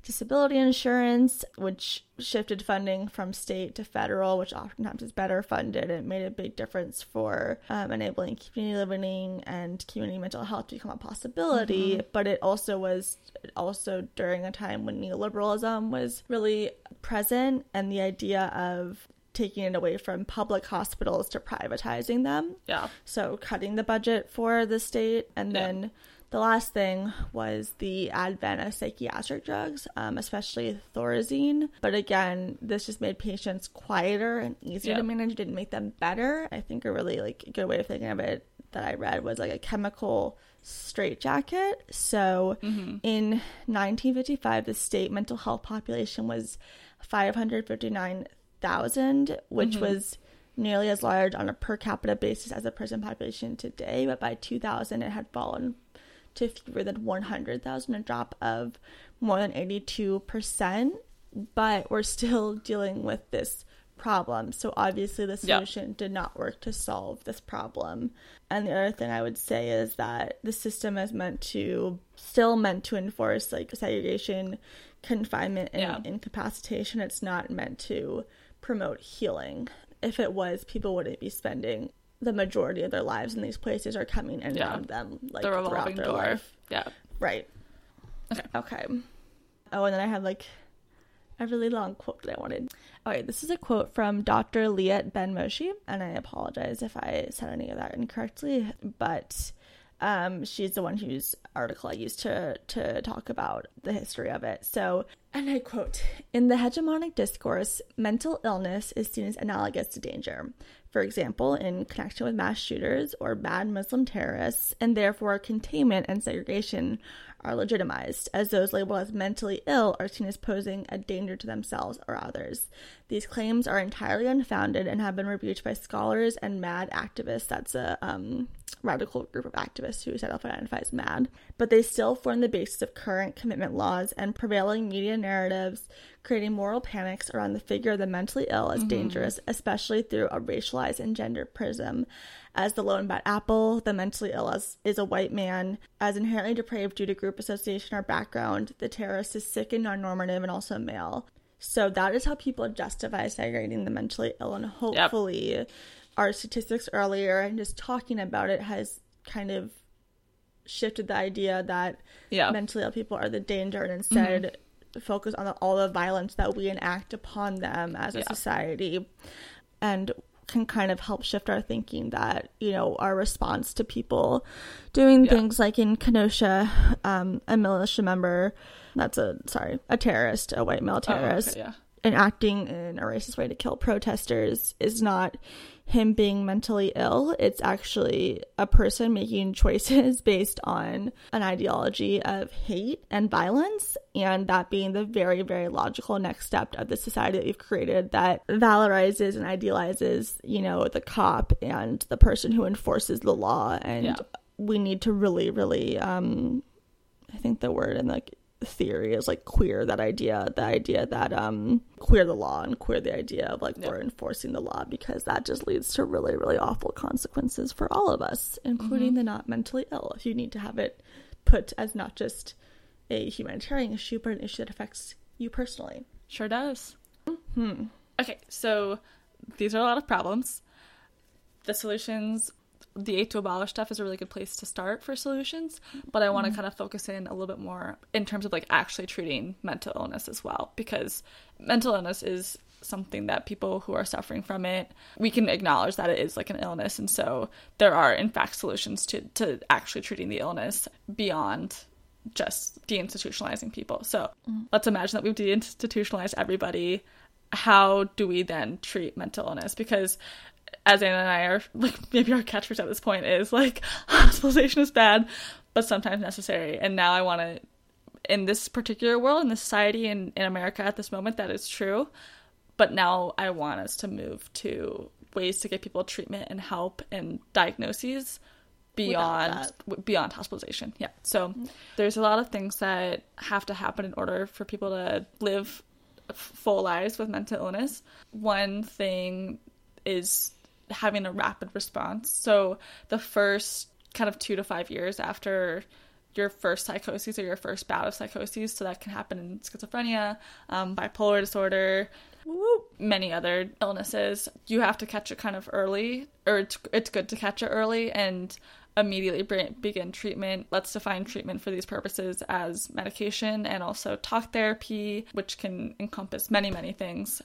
disability insurance, which shifted funding from state to federal, which oftentimes is better funded. It made a big difference for um, enabling community living and community mental health to become a possibility. But it also was also during a time when neoliberalism was really present and the idea of taking it away from public hospitals to privatizing them. Yeah. So cutting the budget for the state, and Yeah. then the last thing was the advent of psychiatric drugs, um, especially Thorazine. But again, this just made patients quieter and easier Yeah. to manage. Didn't make them better. I think a really like good way of thinking of it that I read was like a chemical straitjacket. So in 1955, the state mental health population was 559,000, which was nearly as large on a per capita basis as the prison population today. But by 2000, it had fallen to fewer than 100,000, a drop of more than 82%. But we're still <laughs> dealing with this problem. So obviously, the Yeah. solution did not work to solve this problem. And the other thing I would say is that the system is meant to, still meant to enforce like segregation, confinement, and Yeah. incapacitation. It's not meant to promote healing. If it was, people wouldn't be spending the majority of their lives in these places are coming in and Yeah. them like the throughout their door. life. Yeah. Right. Okay. Okay. Oh, and then I had like a really long quote that I wanted. All right, this is a quote from Dr. Liat Ben Moshe, and I apologize if I said any of that incorrectly, but um, she's the one whose article I used to to talk about the history of it. So, and I quote: "In the hegemonic discourse, mental illness is seen as analogous to danger." For example, in connection with mass shooters or bad Muslim terrorists, and therefore containment and segregation are legitimized, as those labeled as mentally ill are seen as posing a danger to themselves or others. These claims are entirely unfounded and have been rebuked by scholars and mad activists. That's a um, radical group of activists who self identify as mad. But they still form the basis of current commitment laws and prevailing media narratives, creating moral panics around the figure of the mentally ill as dangerous, especially through a racialized and gender prism. As the lone bad apple, the mentally ill as, is a white man, as inherently depraved due to group association or background. The terrorist is sick and non normative and also male. So that is how people justify segregating the mentally ill, and hopefully, our statistics earlier and just talking about it has kind of shifted the idea that Yeah. mentally ill people are the danger and instead focus on the, all the violence that we enact upon them as a Yeah. society and can kind of help shift our thinking that you know our response to people doing Yeah. things like in kenosha um, a militia member that's a sorry a terrorist a white male Oh, okay, terrorist yeah. And acting in a racist way to kill protesters is not him being mentally ill. It's actually a person making choices <laughs> based on an ideology of hate and violence, and that being the very, very logical next step of the society that we've created that valorizes and idealizes, you know, the cop and the person who enforces the law and Yeah. we need to really, really, um, I think the word in like theory is like queer that idea, the idea that um queer the law and queer the idea of like Yep. we're enforcing the law because that just leads to really, really awful consequences for all of us, including the not mentally ill. If you need to have it put as not just a humanitarian issue, but an issue that affects you personally. Sure does. Hmm. Okay, so these are a lot of problems. The solutions, the eight to abolish stuff is a really good place to start for solutions, but I want to mm-hmm. kind of focus in a little bit more in terms of like actually treating mental illness as well, because mental illness is something that people who are suffering from it, we can acknowledge that it is like an illness, and so there are in fact solutions to to actually treating the illness beyond just deinstitutionalizing people. So mm-hmm. let's imagine that we've deinstitutionalized everybody. How do we then treat mental illness? Because as Anna and I are like <laughs> maybe our catchphrase at this point is like <laughs> hospitalization is bad, but sometimes necessary. And now I want to in this particular world, in this society in, in America at this moment, that is true. But now I want us to move to ways to get people treatment and help and diagnoses beyond beyond hospitalization. Yeah. So mm-hmm. there's a lot of things that have to happen in order for people to live full lives with mental illness. One thing is having a rapid response. So the first kind of 2 to 5 years after your first psychosis or your first bout of psychosis, so that can happen in schizophrenia, um, bipolar disorder, many other illnesses. You have to catch it kind of early, or it's, it's good to catch it early and immediately bring, begin treatment. Let's define treatment for these purposes as medication and also talk therapy, which can encompass many, many things.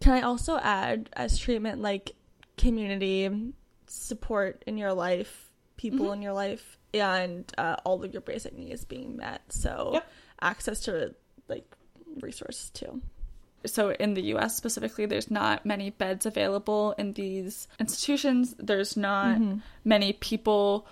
Can I also add as treatment like community support in your life, people Mm-hmm. in your life, and uh, all of your basic needs being met? So Yep. access to like resources too. so in the US specifically, there's not many beds available in these institutions. There's not many people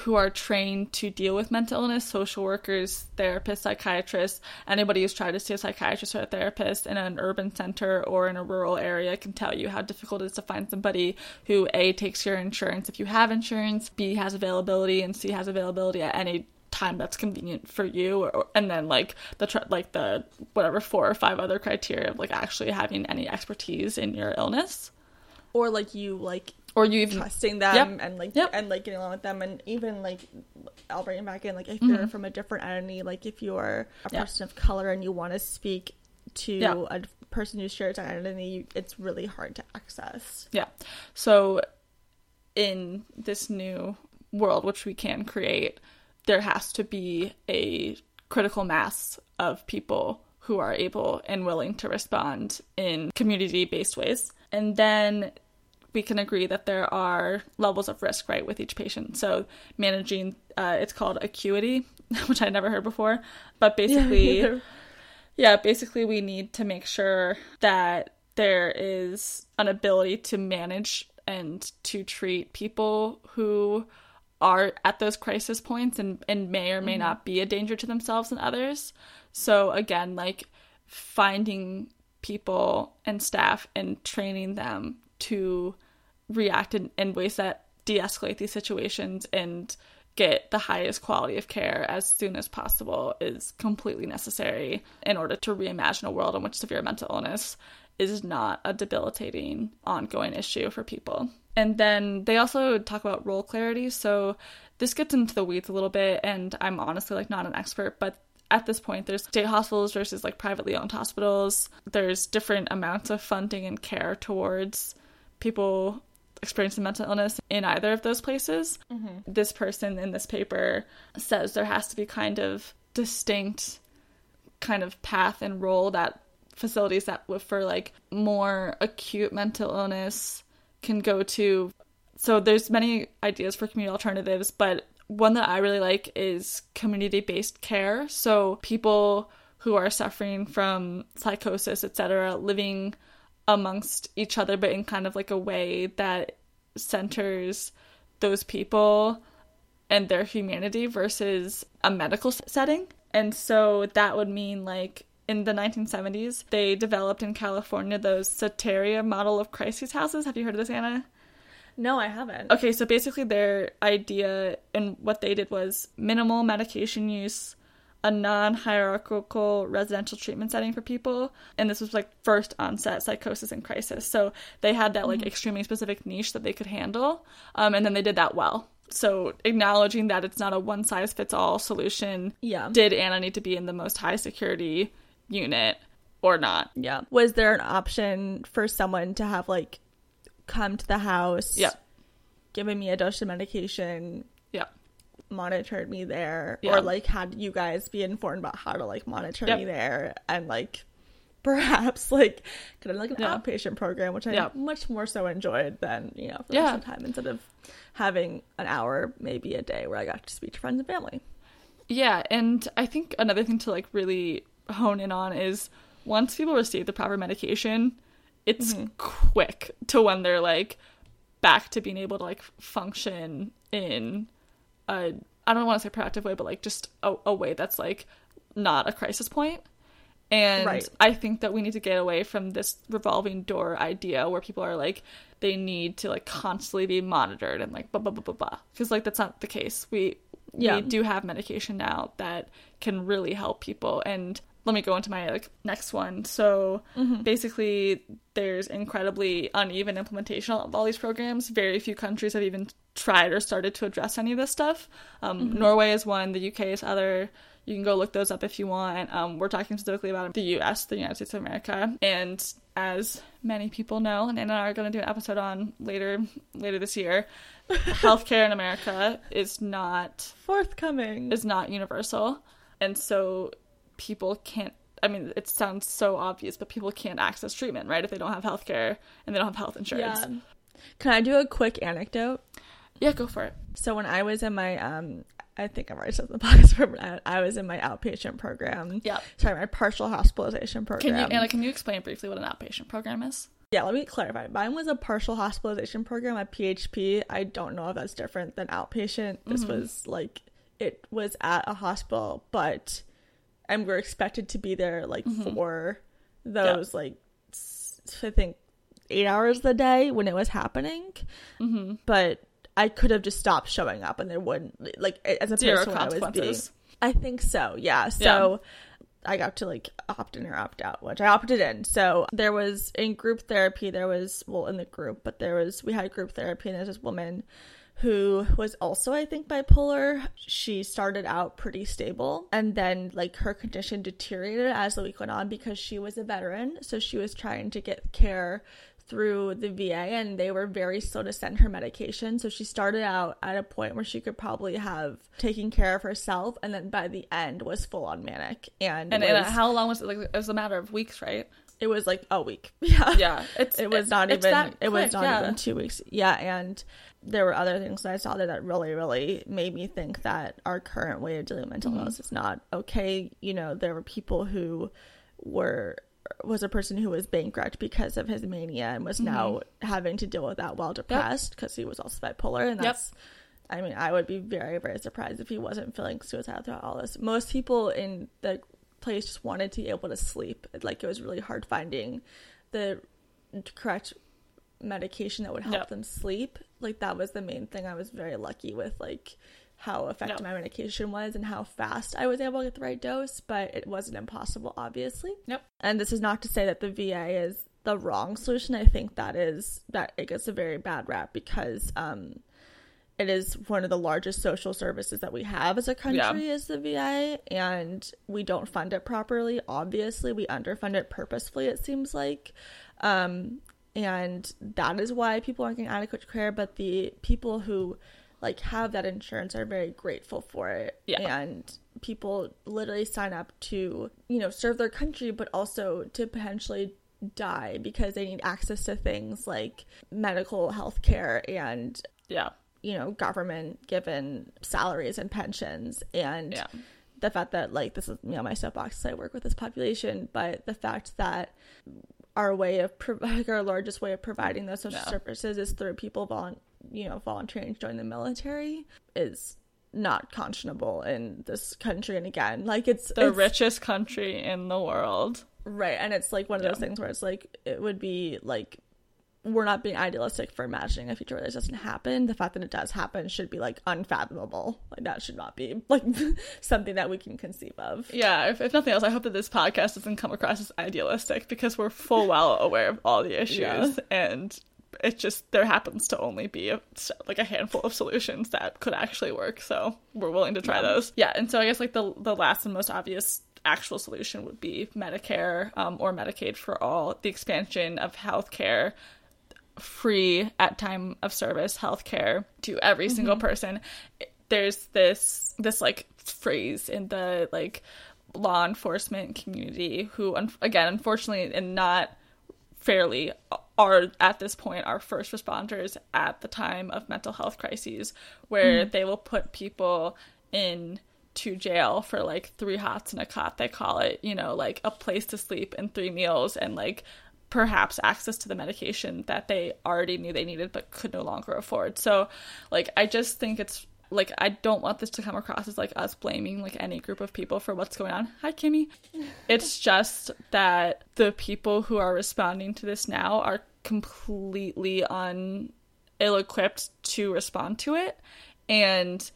who are trained to deal with mental illness social workers, therapists, psychiatrists. Anybody who's tried to see a psychiatrist or a therapist in an urban center or in a rural area can tell you how difficult it is to find somebody who A takes your insurance if you have insurance, B has availability, and C has availability at any time that's convenient for you or, and then like the tr- like the whatever four or five other criteria of like actually having any expertise in your illness Or like you like or you even trusting them Yep. and like Yep. and like getting along with them and even like I'll bring it back in like if Mm-hmm. you're from a different entity, like if you're a person of color and you want to speak to a person who shares that identity, it's really hard to access. Yeah. So in this new world which we can create, there has to be a critical mass of people who are able and willing to respond in community based ways. And then we can agree that there are levels of risk, right, with each patient. So managing, uh, it's called acuity, <laughs> which I never heard before, but basically, yeah, basically, we need to make sure that there is an ability to manage and to treat people who are at those crisis points and, and may or may not be a danger to themselves and others. So, again, like finding people and staff and training them to react in, in ways that de escalate these situations and get the highest quality of care as soon as possible is completely necessary in order to reimagine a world in which severe mental illness is not a debilitating ongoing issue for people. And then they also talk about role clarity. So this gets into the weeds a little bit, and I'm honestly like not an expert, but at this point there's state hospitals versus like privately owned hospitals. There's different amounts of funding and care towards people experiencing mental illness in either of those places. Mm-hmm. This person in this paper says there has to be kind of distinct kind of path and role that facilities that for like more acute mental illness can go to. So there's many ideas for community alternatives but one that i really like is community-based care. So people who are suffering from psychosis etc living amongst each other but in kind of like a way that centers those people and their humanity versus a medical setting. And so that would mean like in the 1970s, they developed in California those Soteria model of crisis houses. Have you heard of this, Anna? No, I haven't. Okay, so basically their idea and what they did was minimal medication use, a non-hierarchical residential treatment setting for people, and this was like first onset psychosis and crisis. So they had that like Mm-hmm. extremely specific niche that they could handle, um, and then they did that well. So acknowledging that it's not a one size fits all solution. Yeah. Did Anna need to be in the most high security unit or not? Yeah. Was there an option for someone to have like come to the house? Yeah. Given me a dose of medication. Monitored me there, Yeah. or like had you guys be informed about how to like monitor Yep. me there, and like <laughs> perhaps like could have like an Yeah. outpatient program, which I Yeah. much more so enjoyed than you know for Yeah. of time instead of having an hour maybe a day where I got to speak to friends and family. Yeah, and I think another thing to like really hone in on is once people receive the proper medication, it's mm-hmm. quick to when they're like back to being able to like function in a I don't want to say productive way, but like just a, a way that's like not a crisis point. And Right. I think that we need to get away from this revolving door idea where people are like they need to like constantly be monitored and like blah blah blah blah blah because like that's not the case. We Yeah. we do have medication now that can really help people and let me go into my like next one. So basically there's incredibly uneven implementation of all these programs. Very few countries have even tried or started to address any of this stuff. Um, Norway is one, the UK is other. You can go look those up if you want. Um, we're talking specifically about the US, the United States of America. And as many people know, and Anna and I are going to do an episode on later later this year, <laughs> healthcare in America is not Forthcoming. is not universal. And so people can't I mean, it sounds so obvious, but people can't access treatment, right? If they don't have healthcare and they don't have health insurance. yeah. Can I do a quick anecdote? Yeah, go for it. So when I was in my um I think I've already said the <laughs> podcast I, I was in my outpatient program. Yeah. Sorry, my partial hospitalization program. Can you Anna, can you explain briefly what an outpatient program is? yeah, let me clarify. Mine was a partial hospitalization program at PHP. I don't know if that's different than outpatient. This Mm-hmm. was like it was at a hospital, but and we're expected to be there like Mm-hmm. for those like I think eight hours a day when it was happening. Mm-hmm. But I could have just stopped showing up, and there wouldn't like as a Zero when I was being. I think so. Yeah. So I got to like opt in or opt out, which I opted in. So there was in group therapy, there was well in the group, but there was we had group therapy, and there's this woman who was also I think bipolar. She started out pretty stable, and then like her condition deteriorated as the week went on because she was a veteran, so she was trying to get care through the VA and they were very slow to send her medication. So she started out at a point where she could probably have taken care of herself and then by the end was full on manic. And, And was, how long was it? Like it was a matter of weeks, right? it was like a week. <laughs> Yeah. Yeah, it's It was it- not even that it was not yeah. even two weeks. Yeah, and there were other things that I saw there that really, really made me think that our current way of dealing with mental Mm-hmm. illness is not okay. You know, there were people who were was a person who was bankrupt because of his mania and was now having to deal with that while depressed because he was also bipolar and Mm-hmm. Yep. that's I mean, I would be very, very surprised if he wasn't feeling suicidal throughout all this. Most people in the place just wanted to be able to sleep. Like it was really hard finding the correct medication that would help Yep. them sleep. Like that was the main thing. I was very lucky with like how effective Yep. my medication was and how fast I was able to get the right dose, but it wasn't impossible, obviously. Yep. And this is not to say that the VA is the wrong solution. I think that is that it gets a very bad rap because um it is one of the largest social services that we have as a country is the VA and we don't fund it properly. Obviously, we underfund it purposefully it seems like. Um and that is why people aren't getting adequate care, but the people who like have that insurance are very grateful for it. Yeah. And people literally sign up to, you know, serve their country but also to potentially die because they need access to things like medical health care and Yeah. you know government given salaries and pensions and Yeah. the fact that like this is you know my soapbox I work with this population but the fact that our way of pro- <laughs> like our largest way of providing those social Yeah. services is through people volun- you know volunteering to join the military is not conscionable in this country and again like it's The it's, richest country in the world. Right, and it's like one of those things where it's like it would be like we're not being idealistic for imagining a future where this doesn't happen. The fact that it does happen should be like unfathomable. Like that should not be like <laughs> something that we can conceive of. Yeah, if, if nothing else, I hope that this podcast doesn't come across as idealistic because we're full well aware of all the issues Yeah. and it just there happens to only be a, like a handful of solutions that could actually work. So we're willing to try Yeah. those. Yeah, and so I guess like the the last and most obvious actual solution would be Medicare um, or Medicaid for all, the expansion of healthcare free at time of service healthcare to every mm-hmm. single person. There's this this like phrase in the like law enforcement community who again unfortunately and not fairly are at this point our first responders at the time of mental health crises where mm-hmm. they will put people in to jail for like three hots and a cot they call it you know like a place to sleep and three meals and like perhaps access to the medication that they already knew they needed but could no longer afford so like i just think it's like I don't want this to come across as like us blaming like any group of people for what's going on. Hi Kimmy. <laughs> It's just that the people who are responding to this now are completely un ill equipped to respond to it and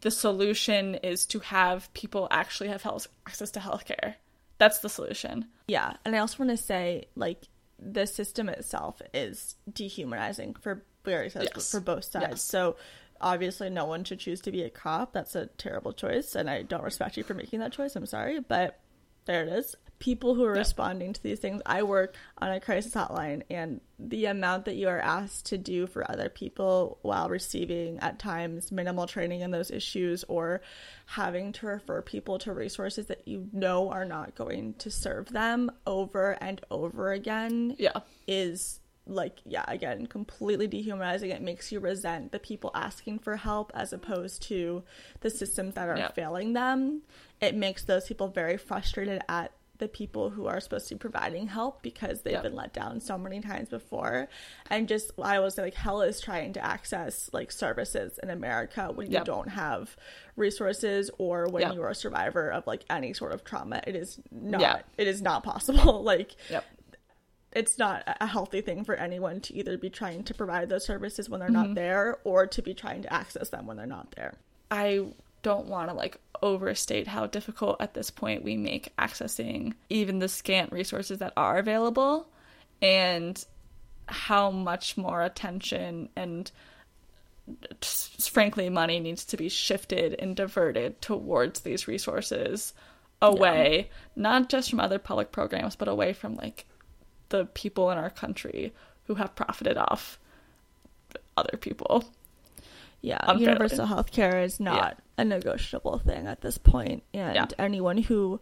the solution is to have people actually have health access to healthcare. That's the solution. Yeah, and I also want to say like the system itself is dehumanizing for various Yes. for both sides. Yes. So obviously no one should choose to be a cop. That's a terrible choice and I don't respect you for making that choice. I'm sorry, but there it is. People who are Yeah. responding to these things, I work on a crisis hotline, and the amount that you are asked to do for other people while receiving at times minimal training in those issues or having to refer people to resources that you know are not going to serve them over and over again Yeah. is like yeah again completely dehumanizing it makes you resent the people asking for help as opposed to the systems that are Yeah. failing them it makes those people very frustrated at the people who are supposed to be providing help because they've Yeah. been let down so many times before and just i was like hell is trying to access like services in america when you don't have resources or when Yeah. you're a survivor of like any sort of trauma it is not it is not possible <laughs> like Yep. it's not a healthy thing for anyone to either be trying to provide those services when they're Mm-hmm. not there or to be trying to access them when they're not there. I don't want to like overstate how difficult at this point we make accessing even the scant resources that are available and how much more attention and frankly money needs to be shifted and diverted towards these resources away not just from other public programs but away from like the people in our country who have profited off other people Yeah, Unfairly. universal health care is not a negotiable thing at this point, and Yeah. anyone who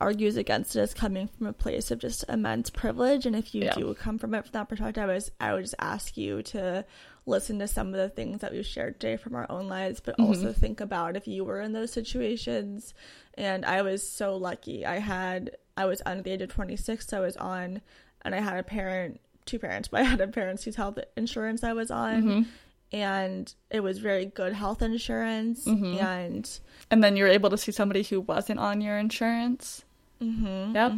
argues against it is coming from a place of just immense privilege. And if you Yeah. do come from it from that perspective, I, was, I would just ask you to listen to some of the things that we've shared today from our own lives, but Mm-hmm. also think about if you were in those situations. And I was so lucky. I had I was under the age of 26, so I was on, and I had a parent, two parents, but I had a parents whose health insurance I was on. Mm-hmm. And it was very good health insurance, and and then you're able to see somebody who wasn't on your insurance? Mm-hmm, yep.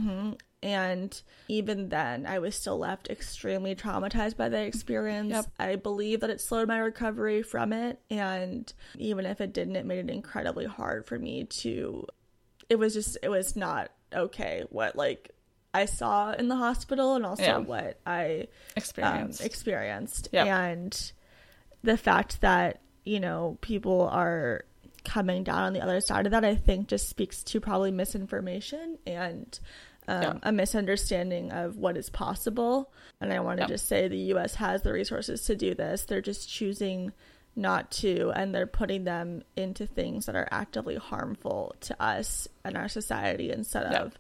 And even then i was still left extremely traumatized by the experience. Yep. i believe that it slowed my recovery from it and even if it didn't it made it incredibly hard for me to it was just it was not okay what like i saw in the hospital and also Yeah. what i um, experienced. Yep. and the fact that you know people are coming down on the other side of that i think just speaks to probably misinformation and um, Yeah. a misunderstanding of what is possible and i want to Yep. just say the us has the resources to do this they're just choosing not to and they're putting them into things that are actively harmful to us and our society instead Yep. of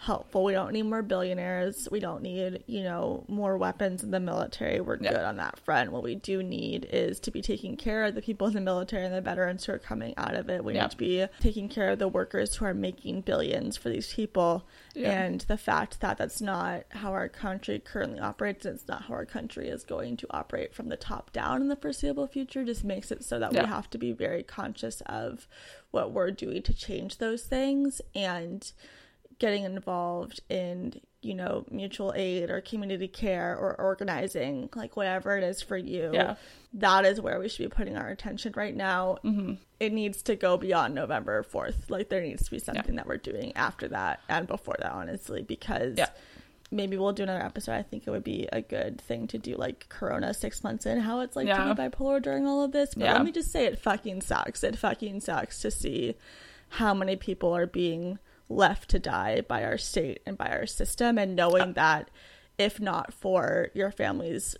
helpful. We don't need more billionaires. We don't need, you know, more weapons in the military. We're Yeah. good on that front. What we do need is to be taking care of the people in the military and the veterans who are coming out of it. We Yeah. need to be taking care of the workers who are making billions for these people. Yeah. And the fact that that's not how our country currently operates, and it's not how our country is going to operate from the top down in the foreseeable future, just makes it so that we have to be very conscious of what we're doing to change those things and getting involved in you know mutual aid or community care or organizing like whatever it is for you Yeah. that is where we should be putting our attention right now Mm-hmm. it needs to go beyond november 4th like there needs to be something that we're doing after that and before that honestly because Yeah. maybe we'll do another episode i think it would be a good thing to do like corona six months in how it's like Yeah. to be bipolar during all of this but Yeah. let me just say it fucking sucks it fucking sucks to see how many people are being left to die by our state and by our system and knowing that if not for your family's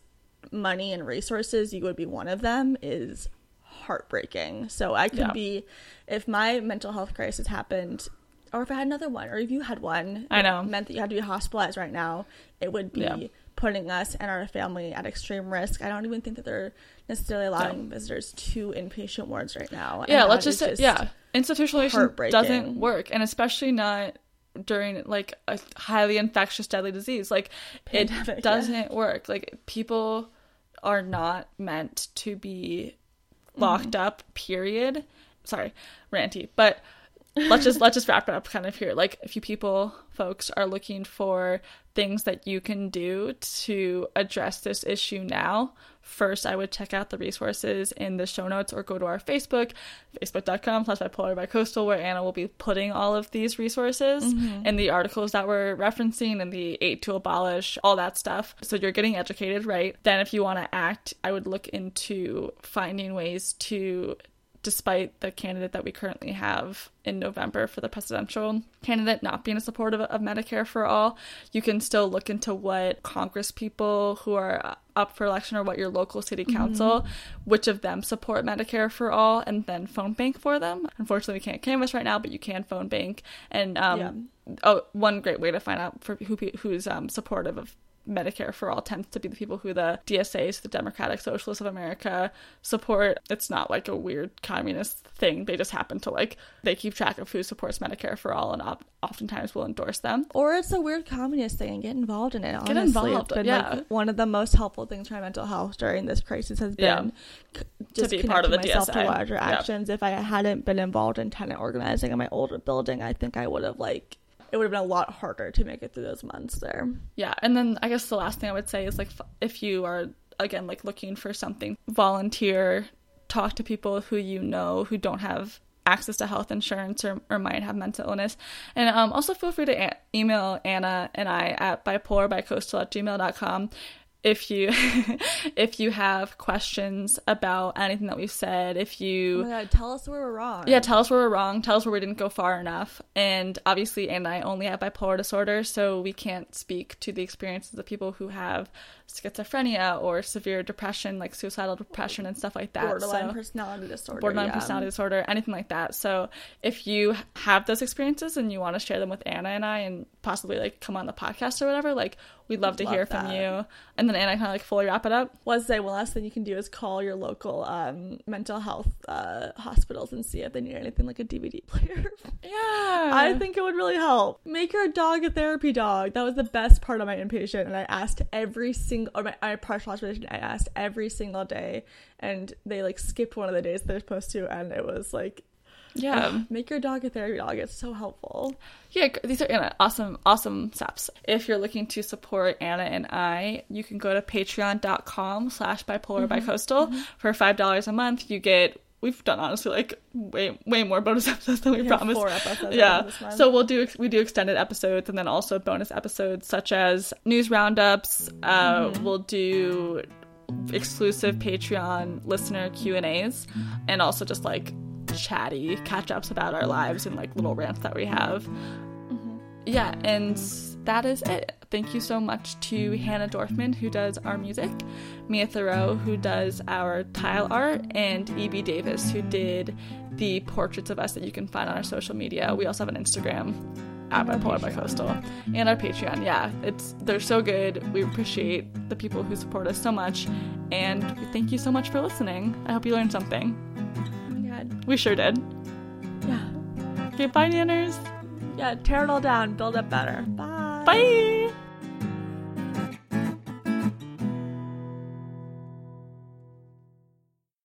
money and resources you would be one of them is heartbreaking so i could Yeah. be if my mental health crisis happened or if i had another one or if you had one I know. meant that you had to be hospitalized right now it would be Yeah. putting us and our family at extreme risk i don't even think that they're necessarily allowing visitors to inpatient wards right now yeah let's just say yeah institutionalization doesn't work and especially not during like a highly infectious deadly disease. Like Pandemic, it doesn't work. Like people are not meant to be locked Mm-hmm. up period. Sorry ranty. But let's just let's just wrap it up kind of here. Like if you people folks are looking for things that you can do to address this issue now. First i would check out the resources in the show notes or go to our facebook facebook.com slash bipolar by coastal where anna will be putting all of these resources mm-hmm. and the articles that we're referencing and the eight to abolish all that stuff. So you're getting educated right? Then if you want to act i would look into finding ways to despite the candidate that we currently have in November for the presidential candidate not being a supportive of Medicare for all, you can still look into what Congress people who are up for election or what your local city council, which of them support Medicare for all, and then phone bank for them. Unfortunately, we can't canvass right now, but you can phone bank. And um, oh, one great way to find out for who who's um, supportive of Medicare for all tends to be the people who the DSAs, the Democratic Socialists of America, support. It's not like a weird communist thing. They just happen to like they keep track of who supports Medicare for all and op- oftentimes will endorse them. or it's a weird communist thing and get involved in it honestly. involved, it's been yeah. like one of the most helpful things for my mental health during this crisis has been Yeah. c- just be part of the myself DSA. to larger Yeah. actions if i hadn't been involved in tenant organizing in my older building i think i would have like it would have been a lot harder to make it through those months there. Yeah, and then I guess the last thing I would say is like if you are again like looking for something, volunteer, talk to people who you know who don't have access to health insurance or, or might have mental illness. And um, also feel free to a- email anna and i at bipolarbycoastal at gmail.com if you <laughs> if you have questions about anything that we've said if you oh god tell us where we're wrong yeah, tell us where we're wrong. Tell us where we didn't go far enough. And obviously, and I only have bipolar disorder, so we can't speak to the experiences of people who have schizophrenia or severe depression, like suicidal depression and stuff like that. borderline so, personality disorder borderline yeah. personality disorder, anything like that. So if you have those experiences and you want to share them with Anna and I and possibly like come on the podcast or whatever, like we'd love to Love hear from you. And then Anna kind of like fully wrap it up. was say one last thing you can do is call your local um, mental health uh, hospitals and see if they need anything like a DVD <laughs> player. Yeah. I think it would really help. Make your dog a therapy dog. That was the best part of my inpatient, and I asked every single or my, my partial hospitalization. I asked every single day, and they like skipped one of the days they're supposed to, and it was like, yeah. make your dog a therapy dog. It's so helpful. Yeah, these are Anna, awesome, awesome steps. If you're looking to support Anna and I, you can go to patreon.com slash bipolar mm-hmm. by coastal mm-hmm. for five dollars a month. You get we've done honestly like way way more bonus <laughs> episodes than we We promised. four episodes yeah. this month. So we'll do we do extended episodes and then also bonus episodes such as news roundups. Uh, mm-hmm. we'll do exclusive Patreon listener Q and A's, and also just like chatty catch ups about our lives and like little rants that we have. Mm-hmm. Yeah, and that is it. Thank you so much to Hannah Dorfman, who does our music, Mia Thoreau, who does our tile art, and E.B. Davis, who did the portraits of us that you can find on our social media. We also have an Instagram at our Bipolar by. Coastal and our Patreon. Yeah, it's they're so good. We appreciate the people who support us so much, and thank you so much for listening. I hope you learned something. God. We sure did. Yeah. Okay, bye, Nanners. Yeah. Tear it all down. Build up better. Bye. Bye.